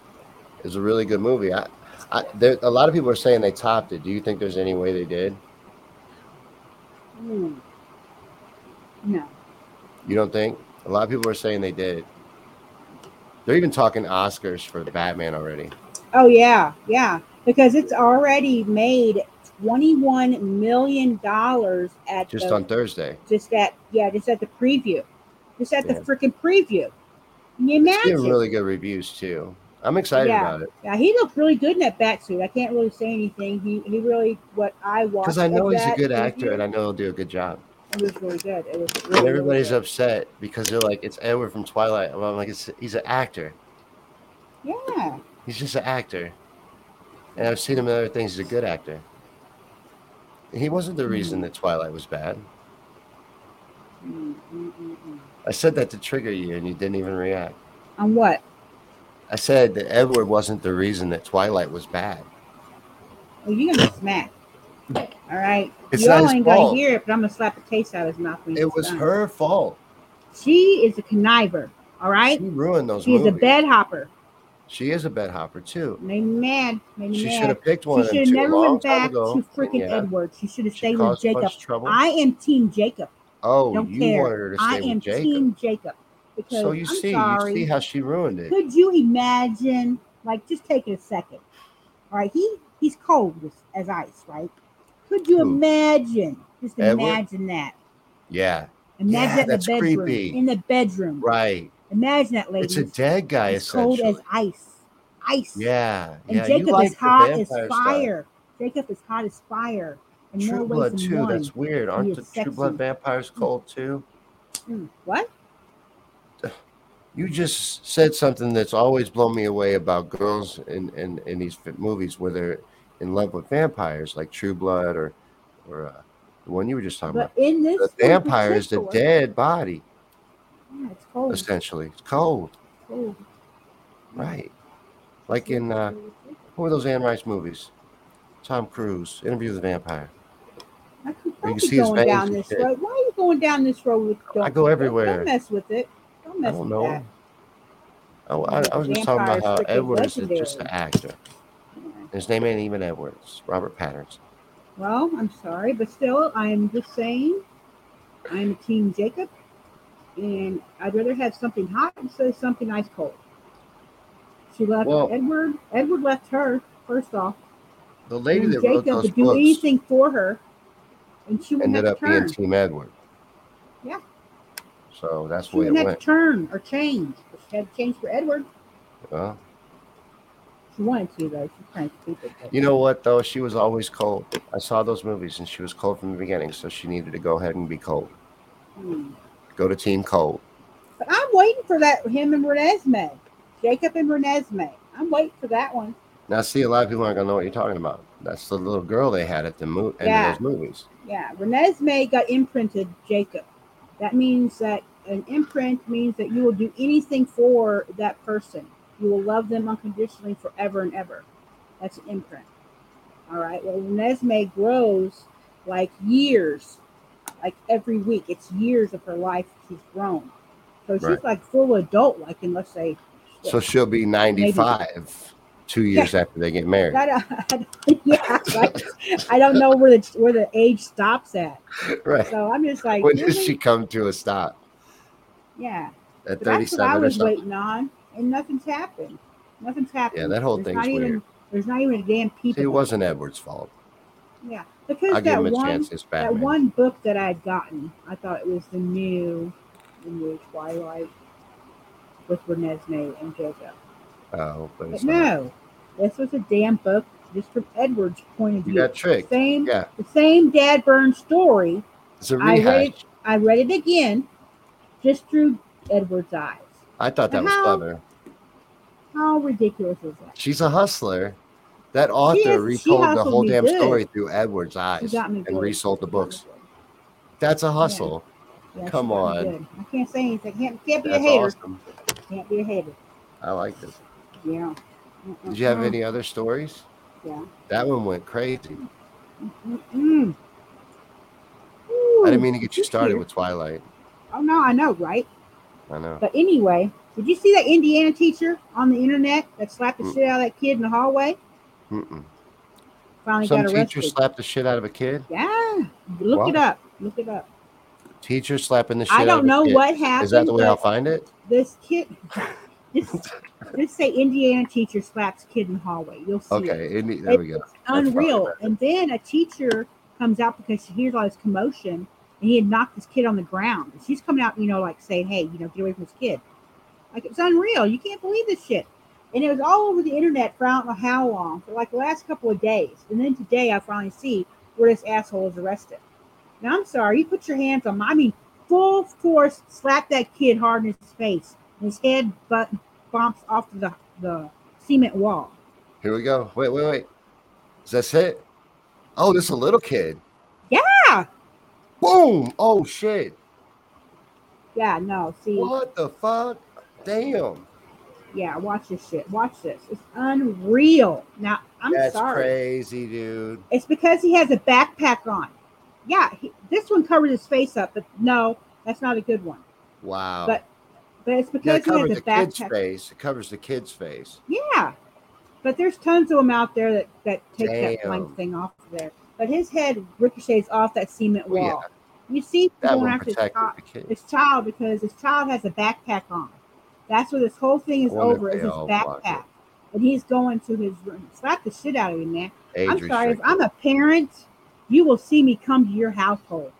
is a really good movie. I, I there, a lot of people are saying they topped it. Do you think there's any way they did? Mm. No. You don't think? A lot of people are saying they did. They're even talking Oscars for Batman already. Oh yeah, yeah, because it's already made twenty-one million dollars at Just the, on Thursday. just at yeah, just at the preview, just at Yeah. the freaking preview. Can you It's imagine? really good reviews too. I'm excited Yeah. about it. yeah, he looked really good in that bat suit. I can't really say anything. He he really what I watched Because I know he's a good actor and I know he'll do a good job. It was really good. It was really, And everybody's really upset because they're like, it's Edward from Twilight. Well, I'm like, it's, he's an actor. Yeah, He's just an actor. And I've seen him in other things. He's a good actor. He wasn't the reason mm-hmm. that Twilight was bad. I said that to trigger you and you didn't even react. on what? I said that Edward wasn't the reason that Twilight was bad. Well, you're gonna be smacked. All right, It's you not all his ain't fault. gonna hear it, but I'm gonna slap the taste out of his mouth. When It it's was done. her fault. She is a conniver. All right, She ruined those she is a movies. bed hopper. She is a bed hopper too. Made me mad. Made me She should mad. have picked one She of should them have two never long went time back ago. to freaking Yeah. Edward. She should have She stayed with caused a bunch Jacob. of trouble. I am Team Jacob. oh, Don't you care. wanted her to stay I with am Jacob. Team Jacob. Because So you I'm see, sorry. you see how she ruined it. Could you imagine? Like, just take it a second. All right, he he's cold as, as ice, right? Could you Who? imagine? Just Edward? imagine that. Yeah, Imagine Yeah, that in that's the bedroom. creepy. In the bedroom. right. Imagine that, ladies. It's a dead guy, As cold as ice. Ice. yeah, And yeah. Jacob like is hot as stuff. fire. Jacob is hot as fire. More True Blood too. one. That's weird. Aren't the True. Blood vampires cold too? Mm, What? You just said something that's always blown me away about girls in, in, in these movies where they're in love with vampires, like True Blood or or uh, the one you were just talking But about. in this The vampire is the dead body, Yeah, it's cold. essentially. It's cold, cold. right? Like in uh, what were those Anne Rice movies? Tom Cruise, Interview with the Vampire. I could can see going down this road. Why are you going down this road with? Don't, I go everywhere. Don't mess with it. Don't I mess don't with know. that. Oh, I, I was just talking about how Edward is just an actor. His name ain't even Edwards. Robert Patterson. Well, I'm sorry, but still, I'm just saying, I'm Team Jacob, and I'd rather have something hot instead of something ice cold. She left Well- Edward. Edward left her first off. The lady that wrote Jacob those would do anything for her, and she ended up being turn. Team Edward. Yeah. So that's She the way it went. to turn or change. She had to change for Edward. Well, She wanted to though. She's kind of stupid. but- you know what though? She was always cold. I saw those movies and she was cold from the beginning, so she needed to go ahead and be cold. Hmm. Go to Team Cold. But I'm waiting for that him and Renesmee, Jacob and Renesmee. I'm waiting for that one. Now, see, a lot of people aren't gonna know what you're talking about. That's the little girl they had at the mo- end Yeah. of those movies. Yeah, Renesmee got imprinted Jacob. That means that an imprint means that you will do anything for that person. You will love them unconditionally forever and ever. That's an imprint. All right. Well, Renesmee grows like years, like every week. It's years of her life she's grown. So she's Right. like full adult, like in let's say. So she'll be 95 two years after they get married. I don't, I don't- yeah, right. I don't know where the where the age stops at. right. So I'm just like, When does she come to a stop? Yeah. At But that's what I 37 or was something? waiting on, and nothing's happened. Nothing's happened. Yeah, that whole There's thing's not even, weird. There's not even a damn people. See, it wasn't Edward's fault. Yeah, because I'll that him a one chance. It's that one book that I had gotten, I thought it was the new, the new Twilight with Renesmee and Jacob. Oh, but But no, this was a damn book just from Edward's point of view. You got tricked. Same, Yeah, the same Dad Burns story. it's a I read rehash. it. I read it again, just through Edward's eyes. I thought that was clever. How ridiculous is that? She's a hustler. That author is- retold the whole damn good. story through Edward's eyes and good. resold the She got me books. That's a hustle. Yeah, she Come on. good. I can't say anything. Can't, can't be That's a hater. awesome. Can't be a hater. I like this. Yeah. Did you have any other stories? Yeah. That one went crazy. Mm-mm. I didn't mean to get you started with Twilight. Oh no, I know, right? I know. But anyway, did you see that Indiana teacher on the internet that slapped the Mm. shit out of that kid in the hallway? Mm-mm. Finally Some got teacher slapped the shit out of a kid. yeah. Look it up. Look it up. Teacher slapping the shit I out don't of a know kid. what happened. Is that the way I'll find it? This kid. Just, just say Indiana teacher slaps kid in the hallway. You'll see. it. Okay, Indi- there we go. It's unreal. better. And then a teacher comes out because she hears all this commotion and he had knocked this kid on the ground. And she's coming out, you know, like saying, Hey, you know, get away from this kid. Like it's unreal. You can't believe this shit. And it was all over the internet for I don't know how long, for like the last couple of days. And then today I finally see where this asshole is arrested. Now I'm sorry, you put your hands on my I mean full force slap that kid hard in his face. His head but bumps off the, the cement wall. Here we go. Wait, wait, wait. Is that it? Oh, this is a little kid. Yeah. Boom. Oh shit. Yeah, no, see. What the fuck? Damn. Yeah, watch this shit. Watch this. It's unreal. Now, I'm That's sorry. crazy, dude. It's because he has a backpack on. Yeah, he, this one covers his face up, but no, that's not a good one. Wow. But but it's yeah, it because he has covers a the kid's face. It covers the kid's face. Yeah, but there's tons of them out there that that take that Damn. blank thing off of there. But his head ricochets off that cement oh, Well, wall. yeah, You see, that going after his child, his child because his child has a backpack on. That's where this whole thing is I wonder if over. Is his backpack, and he's going to his room. Slap the shit out of him, man. Age I'm sorry. If. I'm a parent, you will see me come to your household.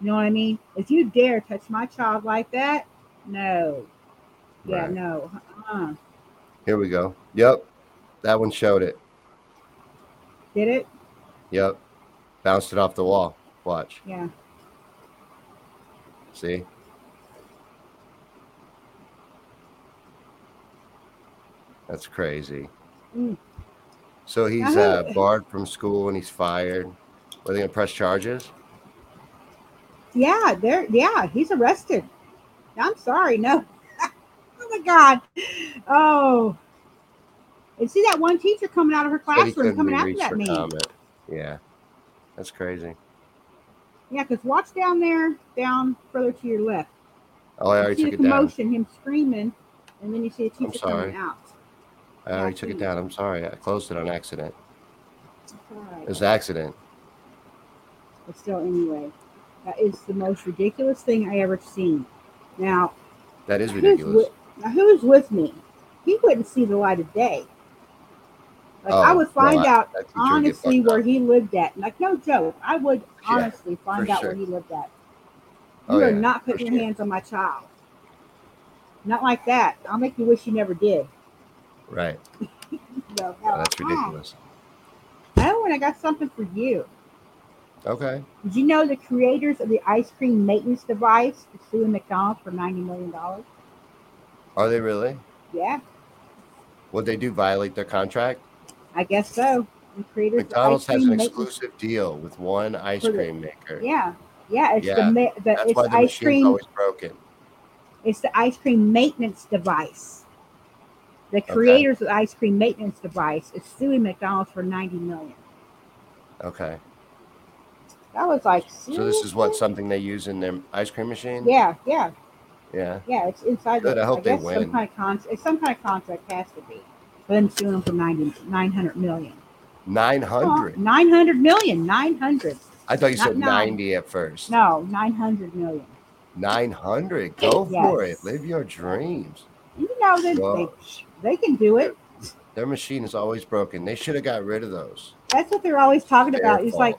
You know what I mean? If you dare touch my child like that, no. Yeah, Right. no. Uh-uh. Here we go. Yep. That one showed it. Did it? Yep. Bounced it off the wall. Watch. Yeah. See? That's crazy. Mm. So he's uh, barred from school and he's fired. Are they gonna press charges? Yeah, there. Yeah, he's arrested. I'm sorry. No. oh my God. Oh. And see that one teacher coming out of her classroom coming after that man. comment. Yeah, that's crazy. Yeah, because watch down there, down further to your left. Oh, I You see took the it down. commotion, him screaming, and then you see a teacher coming out. I already took it down. I'm sorry. I closed it on accident. It's. It was an accident. But still, anyway, that is the most ridiculous thing I ever seen. Now, That is who's ridiculous. with, now who's with me? he wouldn't see the light of day. Like Oh, I would find I- out that teacher would get honestly where up. he lived at. Like no joke, I would Yeah, honestly find out sure. where he lived at. Oh, You are yeah, not putting sure. your hands on my child. Not like that. I'll make you wish you never did. Right. So, Oh, that's ridiculous. Oh, and I got something for you. Okay. Did you know the creators of the ice cream maintenance device is suing McDonald's for ninety million dollars? Are they really? Yeah, Would they do violate their contract? I guess so. The creators McDonald's has an exclusive deal with one ice cream maker. Yeah, yeah. It's Yeah, the the That's it's why the ice cream. always broken. It's the ice cream maintenance device. The creators of the ice cream maintenance device is suing McDonald's for ninety million. Okay. That was like. So this is what something they use in their ice cream machine? Yeah, yeah, Yeah. yeah. It's inside. Good, The, I hope they guess win. Some kind of contract, it's some kind of contract has to be. But then suing them for 90, 900 million. Nine hundred. 900 million. 900. I thought you Not said nine. ninety at first. No, 900 million. Nine hundred. Go for it. Live your dreams. You know that Well- they, they can do it. Their machine is always broken. They should have got rid of those. That's what they're always talking about. It's like,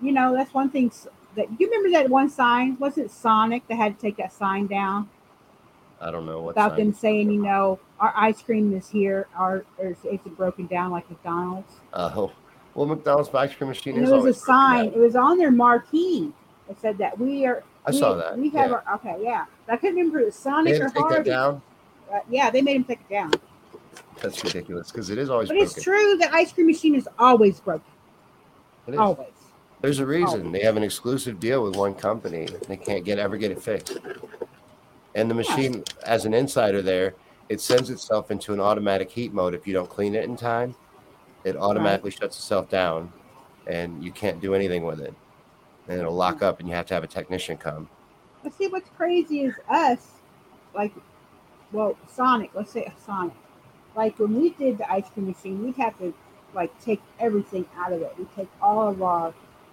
you know, that's one thing that you remember that one sign? Wasn't it Sonic that had to take that sign down I don't know what. about them saying, you know, our ice cream is here, our or it's, broken down like McDonald's. Oh, well, McDonald's ice cream machine And is there was a sign. It was on their marquee. It said that we are. I we, saw that. We have yeah. our okay, yeah. I couldn't remember it was Sonic or to take that Harvey. Down. Uh, yeah, they made him take it down. That's ridiculous because it is always But broken. it's true The ice cream machine is always broken. It is. Always. There's a reason Oh. they have an exclusive deal with one company. They can't get ever get it fixed. And the machine, as an insider there, it sends itself into an automatic heat mode if you don't clean it in time. It automatically shuts itself down, and you can't do anything with it. And it'll lock up, and you have to have a technician come. But see, what's crazy is us, like, well, Sonic. Let's say Sonic. Like when we did the ice cream machine, we'd have to like take everything out of it. We take all of our.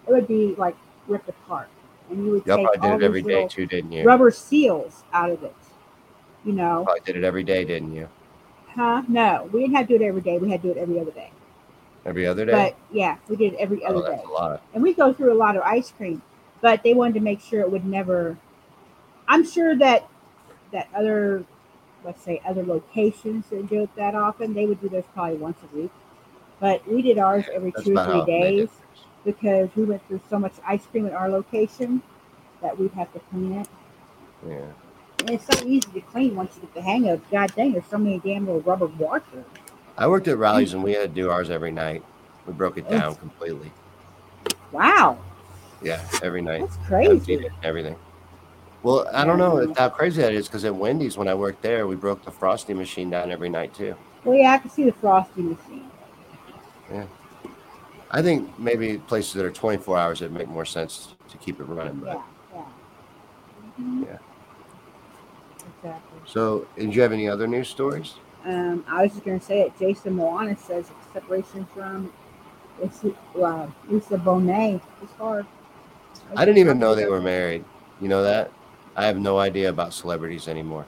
It would be like ripped apart, and you would Y'all take all did it every day too, didn't you? rubber seals out of it. You know, I did it every day, didn't you? huh? No, we didn't have to do it every day. We had to do it every other day. Every other day. But yeah, we did it every oh, other that's day. a lot. and we go through a lot of ice cream but they wanted to make sure it would never i'm sure that that other let's say other locations that do it that often they would do theirs probably once a week but we did ours every That's two or three often they did days because we went through so much ice cream at our location that we'd have to clean it Yeah. and it's so easy to clean once you get the hang of it. god dang there's so many damn little rubber washers I worked at Rally's and we mm-hmm. had to do ours every night. We broke it down completely. wow Yeah, every night. that's crazy everything. Well, I don't know how crazy that is because at Wendy's, when I worked there, we broke the frosty machine down every night too. well yeah i can see the frosty machine Yeah, I think maybe places that are 24 hours, it'd make more sense to keep it running. But yeah yeah Mhm. Yeah. exactly so, did you have any other news stories? Um, I was just going to say it. Jason Momoa says separation from Lisa, uh, Lisa Bonet is hard. I didn't even know they were married. You know that? I have no idea about celebrities anymore.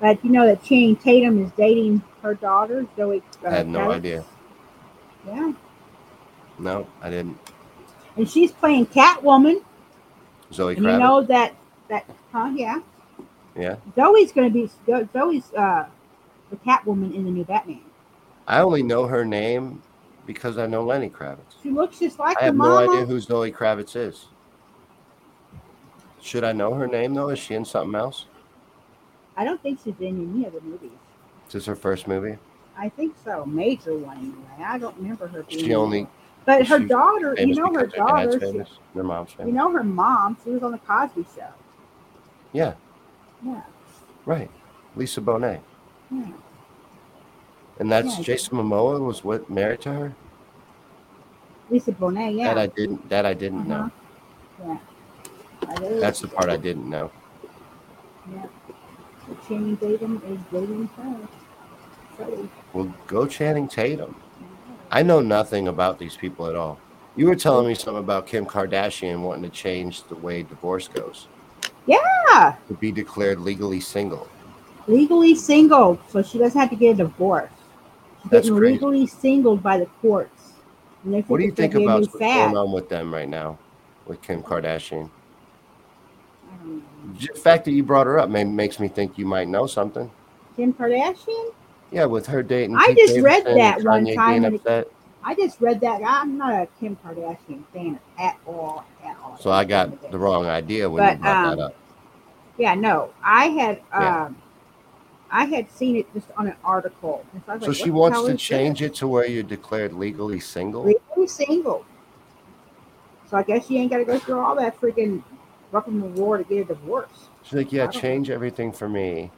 But you know that Channing Tatum is dating her daughter, Zoe. Uh, I had no Kravitz? idea. Yeah, No, I didn't. and she's playing Catwoman. Zoe And you know that that huh? Yeah, yeah. Zoe's going to be Zoe's uh, the Catwoman in the new Batman. I only know her name because I know Lenny Kravitz. She looks just like I have no idea who Zoe Kravitz is. Should I know her name though? Is she in something else? I don't think she's in any of the movies. Is this her first movie? I think so, major one anyway. I don't remember her being. She only. But her daughter, you know her her daughter, she- famous. Their mom's famous. You know her mom. She was on the Cosby Show. yeah, Yeah, right. Lisa Bonet. yeah. And that's Yeah. Jason Momoa was what married to her? Lisa Bonet. Yeah. That I didn't that I didn't know. Uh-huh. yeah. That's the part I didn't know. Yeah. So Channing Tatum is dating her. So, Well, go Channing Tatum. I know nothing about these people at all. You were telling me something about Kim Kardashian wanting to change the way divorce goes yeah. to be declared legally single. legally single, so she doesn't have to get a divorce. She's That's getting crazy. legally singled by the courts. What do you think gonna be a about what's fad. going on with them right now, with Kim Kardashian? I don't know. The fact that you brought her up may, makes me think you might know something. Kim Kardashian? Yeah, with her dating. I Pete just read that one time it-. I just read that. I'm not a Kim Kardashian fan at all. At all. So I got the wrong idea when But, you brought um, that up. Yeah, no, I had. Yeah. Um, I had seen it just on an article. Was So like, she wants to change this? it to where you're declared legally single. Legally single. So I guess she ain't got to go through all that freaking welcome the war to get a divorce. She's like, yeah, change everything for me.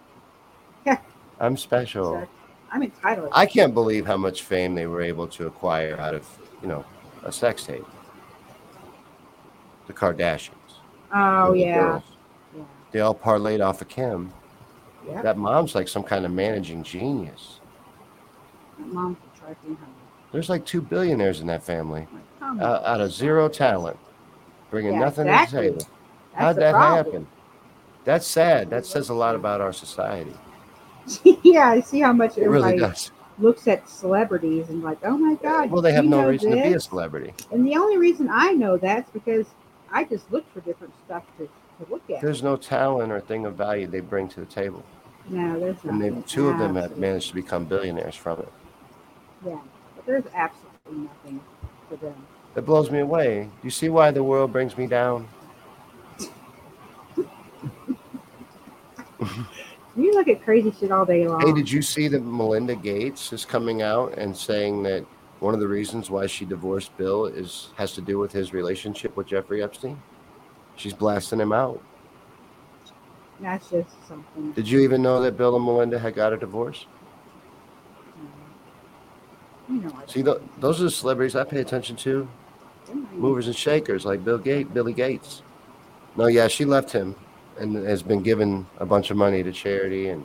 I'm special. So I'm entitled. I can't believe how much fame they were able to acquire out of, you know, a sex tape. The Kardashians. oh the yeah. Yeah. They all parlayed off of Kim. Yeah. That mom's like some kind of managing genius. My mom's a trifling honey. There's like two billionaires in that family Like, uh, out of zero talent, bringing Yeah, nothing exactly. to the table. That's How'd that happen? That's sad. That says a lot about our society. yeah, I see how much It really everybody does. looks at celebrities and like, oh my god. Well, they have no reason to be a celebrity. And the only reason I know that's because I just look for different stuff to, to look at. There's no talent or thing of value they bring to the table. no, there's And they, two of them have managed to become billionaires from it. Yeah, but there's absolutely nothing for them. It blows me away. Do you see why the world brings me down? You look at crazy shit all day long. Hey, did you see that Melinda Gates is coming out and saying that one of the reasons why she divorced Bill is has to do with his relationship with Jeffrey Epstein? She's blasting him out. That's just something. Did you even know that Bill and Melinda had got a divorce? You know, See, th- those are the celebrities I pay attention to. Movers and shakers like Bill Gates, Billy Gates. No, yeah, she left him and has been given a bunch of money to charity, and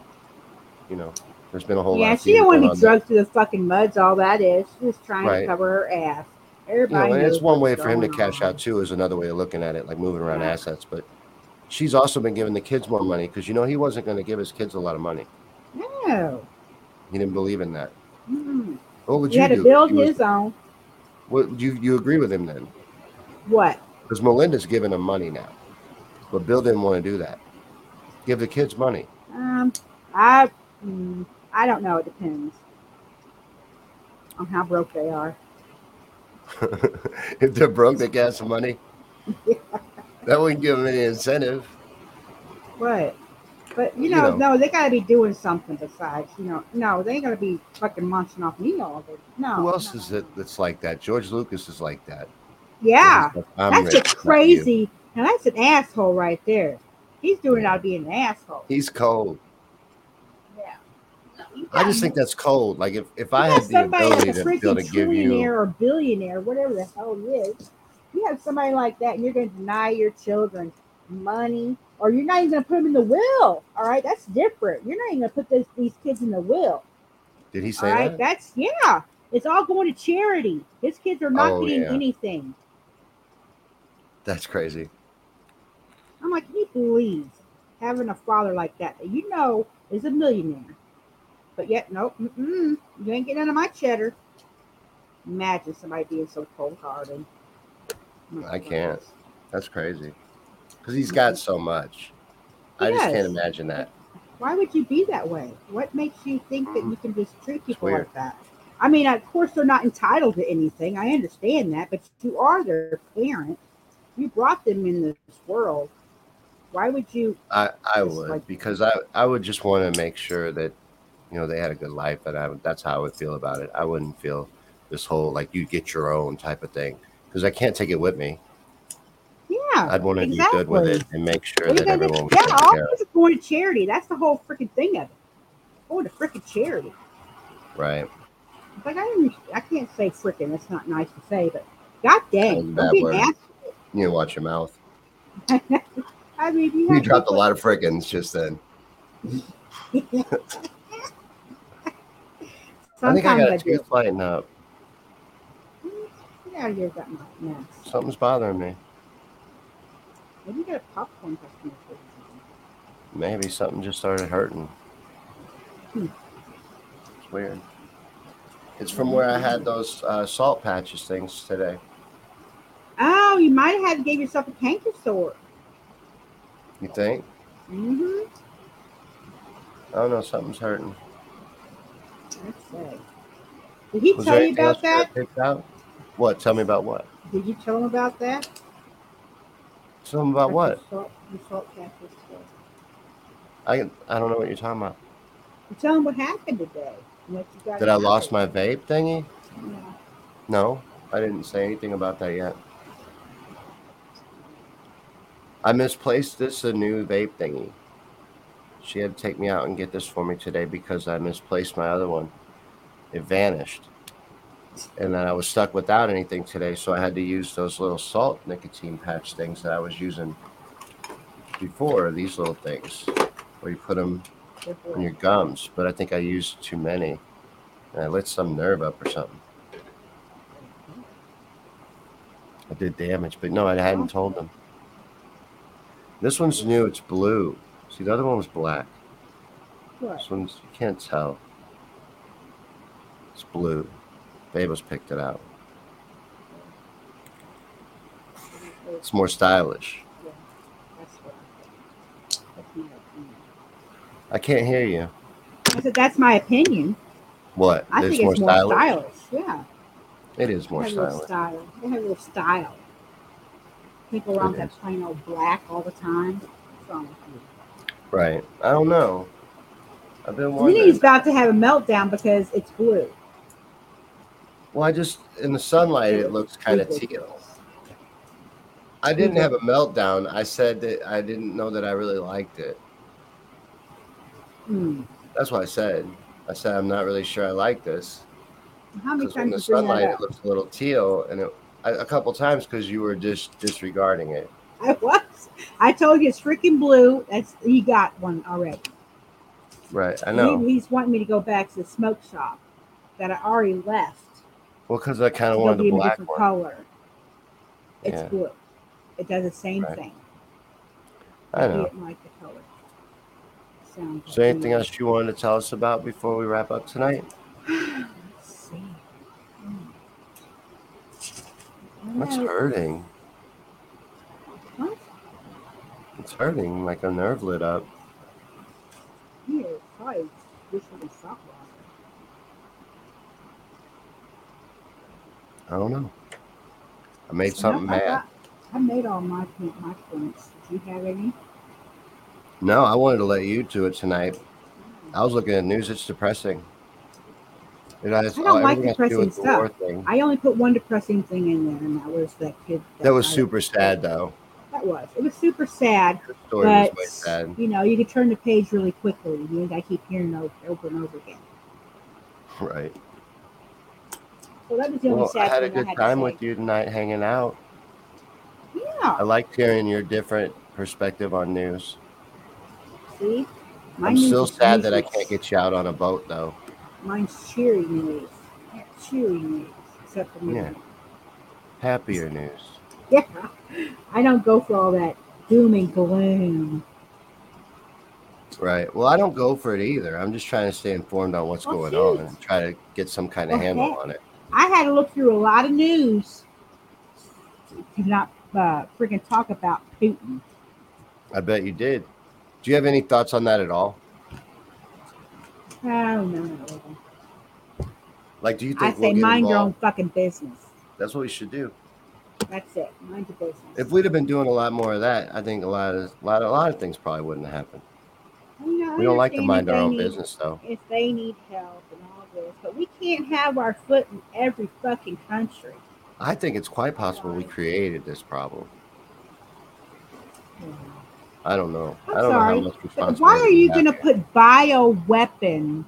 you know, there's been a whole lot. Yeah, she didn't want to be drugged to the fucking muds. All that is, she's just trying Right. to cover her ass. there. You Everybody know, and it's one way for him to cash on. out too. Is another way of looking at it, like moving around assets. But she's also been giving the kids more money because you know he wasn't going to give his kids a lot of money. No, He didn't believe in that. Mm-mm. What would he you had to build was- his own. What you you agree with him then? What? Because Melinda's giving him money now, but Bill didn't want to do that. Give the kids money. Um, I, mm, I don't know. It depends on how broke they are. if they're broke, they got some money. That wouldn't give them any incentive. What? But you You know, know. no, they got to be doing something besides. You know, no, they ain't gonna be fucking munching off me all day. No. Who else no, is it that's like that? George Lucas is like that. Yeah, that's just crazy. Now that's an asshole right there. He's doing it out of being an asshole. He's cold. Yeah. No, I just think that's cold. Like if, if you I had the ability to be able to give you or billionaire, whatever the hell he is. You have somebody like that, and you're going to deny your children money, or you're not even going to put them in the will. All right, that's different. You're not even going to put this, these kids in the will. Did he All say right, that? that's yeah. It's all going to charity. His kids are not Oh, getting yeah. anything. That's crazy. I'm like, can you believe having a father like that that you know is a millionaire, but yet nope, mm-mm, you ain't getting none of my cheddar. Imagine somebody being so cold hearted. I can't. That's crazy. Because he's got so much. I just can't imagine that. Why would you be that way? What makes you think that you can just treat people weird. like that? I mean, of course, they're not entitled to anything. I understand that, but you are their parent. You brought them in this world. Why would you? I, I would like- because I, I would just want to make sure that you know they had a good life and I that's how I would feel about it. I wouldn't feel this whole like you get your own type of thing because I can't take it with me. Yeah, I'd want to do good with it and make sure you that everyone was yeah, all this is going to charity. That's the whole freaking thing of it. Going to freaking charity. Right. It's like I didn't, I can't say freaking. That's not nice to say, but god dang, a don't be an word. You watch your mouth. I mean, you, You dropped a lot of frickins just then. I think I got a tooth lighting up. Out of got mess. Something's bothering me. Maybe you got a popcorn customer. for you. Maybe something just started hurting. It's weird. It's from where I had those uh, salt patches things today. Oh, you might have had to give yourself a canker sore. You think? Mm-hmm. I don't know. Something's hurting. Let's see. Did he Was tell you about had that? What? Tell me about what? Did you tell him about that? Tell him about what? The salt, the salt. I I don't know what you're talking about. You tell him what happened today. What you got Did I lost my vape thingy? Yeah. No, I didn't say anything about that yet. I misplaced this a new vape thingy. She had to take me out and get this for me today because I misplaced my other one. It vanished. And then I was stuck without anything today, so I had to use those little salt nicotine patch things that I was using before, these little things where you put them on your gums. But I think I used too many. And I lit some nerve up or something. I did damage, but no, I hadn't told them. This one's new. It's blue. See, the other one was black. What? This one's you can't tell. It's blue. Baboes picked it out. It's more stylish. Yeah, that's what I. That's my opinion. I can't hear you. I said that's my opinion. What? I It's think it's more stylish. Yeah. It is more they have a little stylish. style. They have a little style. People around that plain old black all the time. What's wrong with you? Right. I don't know. I've been Minnie's wondering. about to have a meltdown because it's blue. Well, I just in the sunlight it looks kind of teal. I didn't have a meltdown. I said that I didn't know that I really liked it. Hmm. That's what I said. I said I'm not really sure I like this How many because in times the did you bring sunlight it looks a little teal, and it, a, a couple times because you were just disregarding it. I was. I told you it's freaking blue. That's he got one already. Right. I He- know. he's wanting me to go back to the smoke shop that I already left. Well, because I kind of wanted the him a different one. color. It's Yeah. blue. It does the same Right. thing. I He know. didn't like the color. Sounds like anything else you wanted to tell us about before we wrap up tonight? Let's see. Hmm. What's No, hurting? What? It's hurting, like a nerve lit up. Here, probably this one is salt. I don't know. I made No, something I mad. got- I made all my my points. Did you have any? No, I wanted to let you do it tonight. I was looking at news. It's depressing. It has, I don't like depressing stuff. I only put one depressing thing in there, and that was that kid. That was died. super sad, though. That was. It was super sad, The story was but sad. you know, you could turn the page really quickly. You I keep hearing over, over and over again. Right. So that was the only Well, I sad had a good had time with you tonight, hanging out. Yeah. I liked hearing your different perspective on news. See, My I'm news still sad that I can't get you out on a boat, though. Mine's cheery news. Cheery news. Except for me. Yeah. Happier news. Yeah. I don't go for all that doom and gloom. Right. Well, I don't go for it either. I'm just trying to stay informed on what's Well, going on and try to get some kind of Well, handle on it. I had to look through a lot of news to not uh, freaking talk about Putin. I bet you did. Do you have any thoughts on that at all? Oh no. Like, do you I think say we'll get mind your own involved? fucking business. That's what we should do. That's it. Mind your business. If we'd have been doing a lot more of that, I think a lot of a lot, a lot of things probably wouldn't have happened. You know, I We don't like to understand mind if our they own need- business, though. If they need help and all this, but we can't have our foot in every fucking country. I think it's quite possible we created this problem. Mm-hmm. I don't know. I'm I don't sorry, know how much responsibility. why are you going to put bioweapon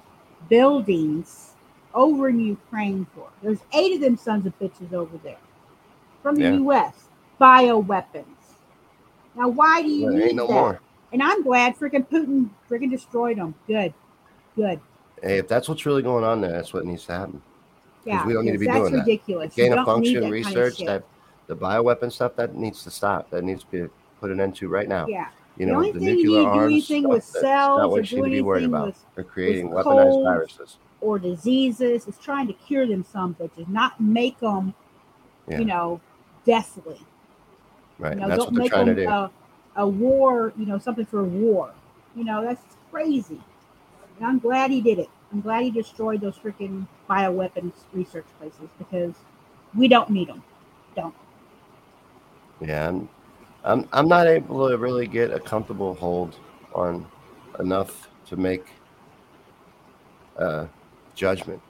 buildings over in Ukraine for? There's eight of them sons of bitches over there from the Yeah. U.S. Bioweapons. Now, why do you need no that? more. And I'm glad freaking Putin freaking destroyed them. Good, good. Hey, if that's what's really going on there, that's what needs to happen. Yeah, we don't need to be that's doing that. ridiculous. You Gain of function that kind of research that the bioweapon stuff that needs to stop. That needs to be put an end to right now. Yeah, You The know, only the thing you nuclear need do arms. anything with cells not or what do be worried anything about. with- They're creating weaponized viruses. or diseases. It's trying to cure them some bitches, not make them, Yeah. you know, deathly. Right. You know, that's don't what they're make trying to them do. a, a war, you know, something for a war. You know, that's crazy. And I'm glad he did it. I'm glad he destroyed those freaking bioweapons research places because we don't need them. Don't. Yeah, I'm, I'm I'm not able to really get a comfortable hold on enough to make a judgment.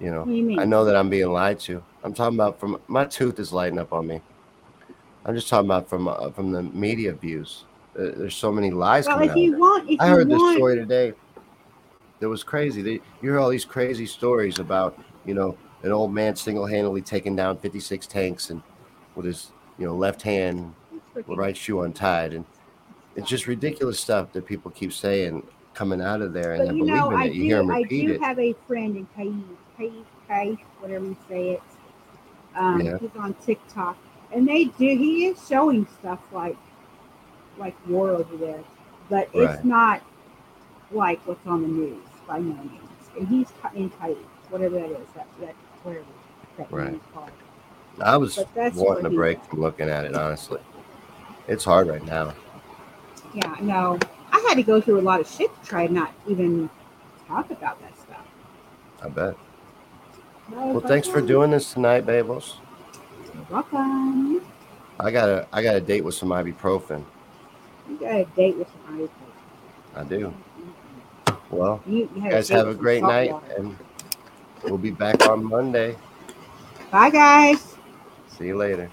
You know, you? I know that I'm being lied to. I'm talking about from my tooth is lighting up on me. I'm just talking about from uh, from the media views. Uh, there's so many lies Well, coming if out. you want, if I you heard this story today. That was crazy. They, you hear all these crazy stories about you know an old man single-handedly taking down 56 tanks and with his you know left hand, right shoe untied, and it's just ridiculous stuff that people keep saying coming out of there, and But they're know, I it. You hear do, them I do it. have a friend in Kai, Kai, Kai, whatever you say it. Um, Yeah. He's on TikTok, and they do. He is showing stuff like, like war over there, but Right. it's not like what's on the news by no means. And he's in Kai, whatever that is. That that whatever that Right. name is called. I was wanting a break from looking at it. Honestly, it's hard right now. Yeah, no, I had to go through a lot of shit to try not even talk about that stuff. I bet. Well, thanks for "Oh, doing this tonight, Baboes. you're Welcome. I got a I got a date with some ibuprofen. You got a date with some ibuprofen. I do. Mm-hmm. Well, You, you you guys have a great night, water. and we'll be back on Monday. Bye, guys. See you later.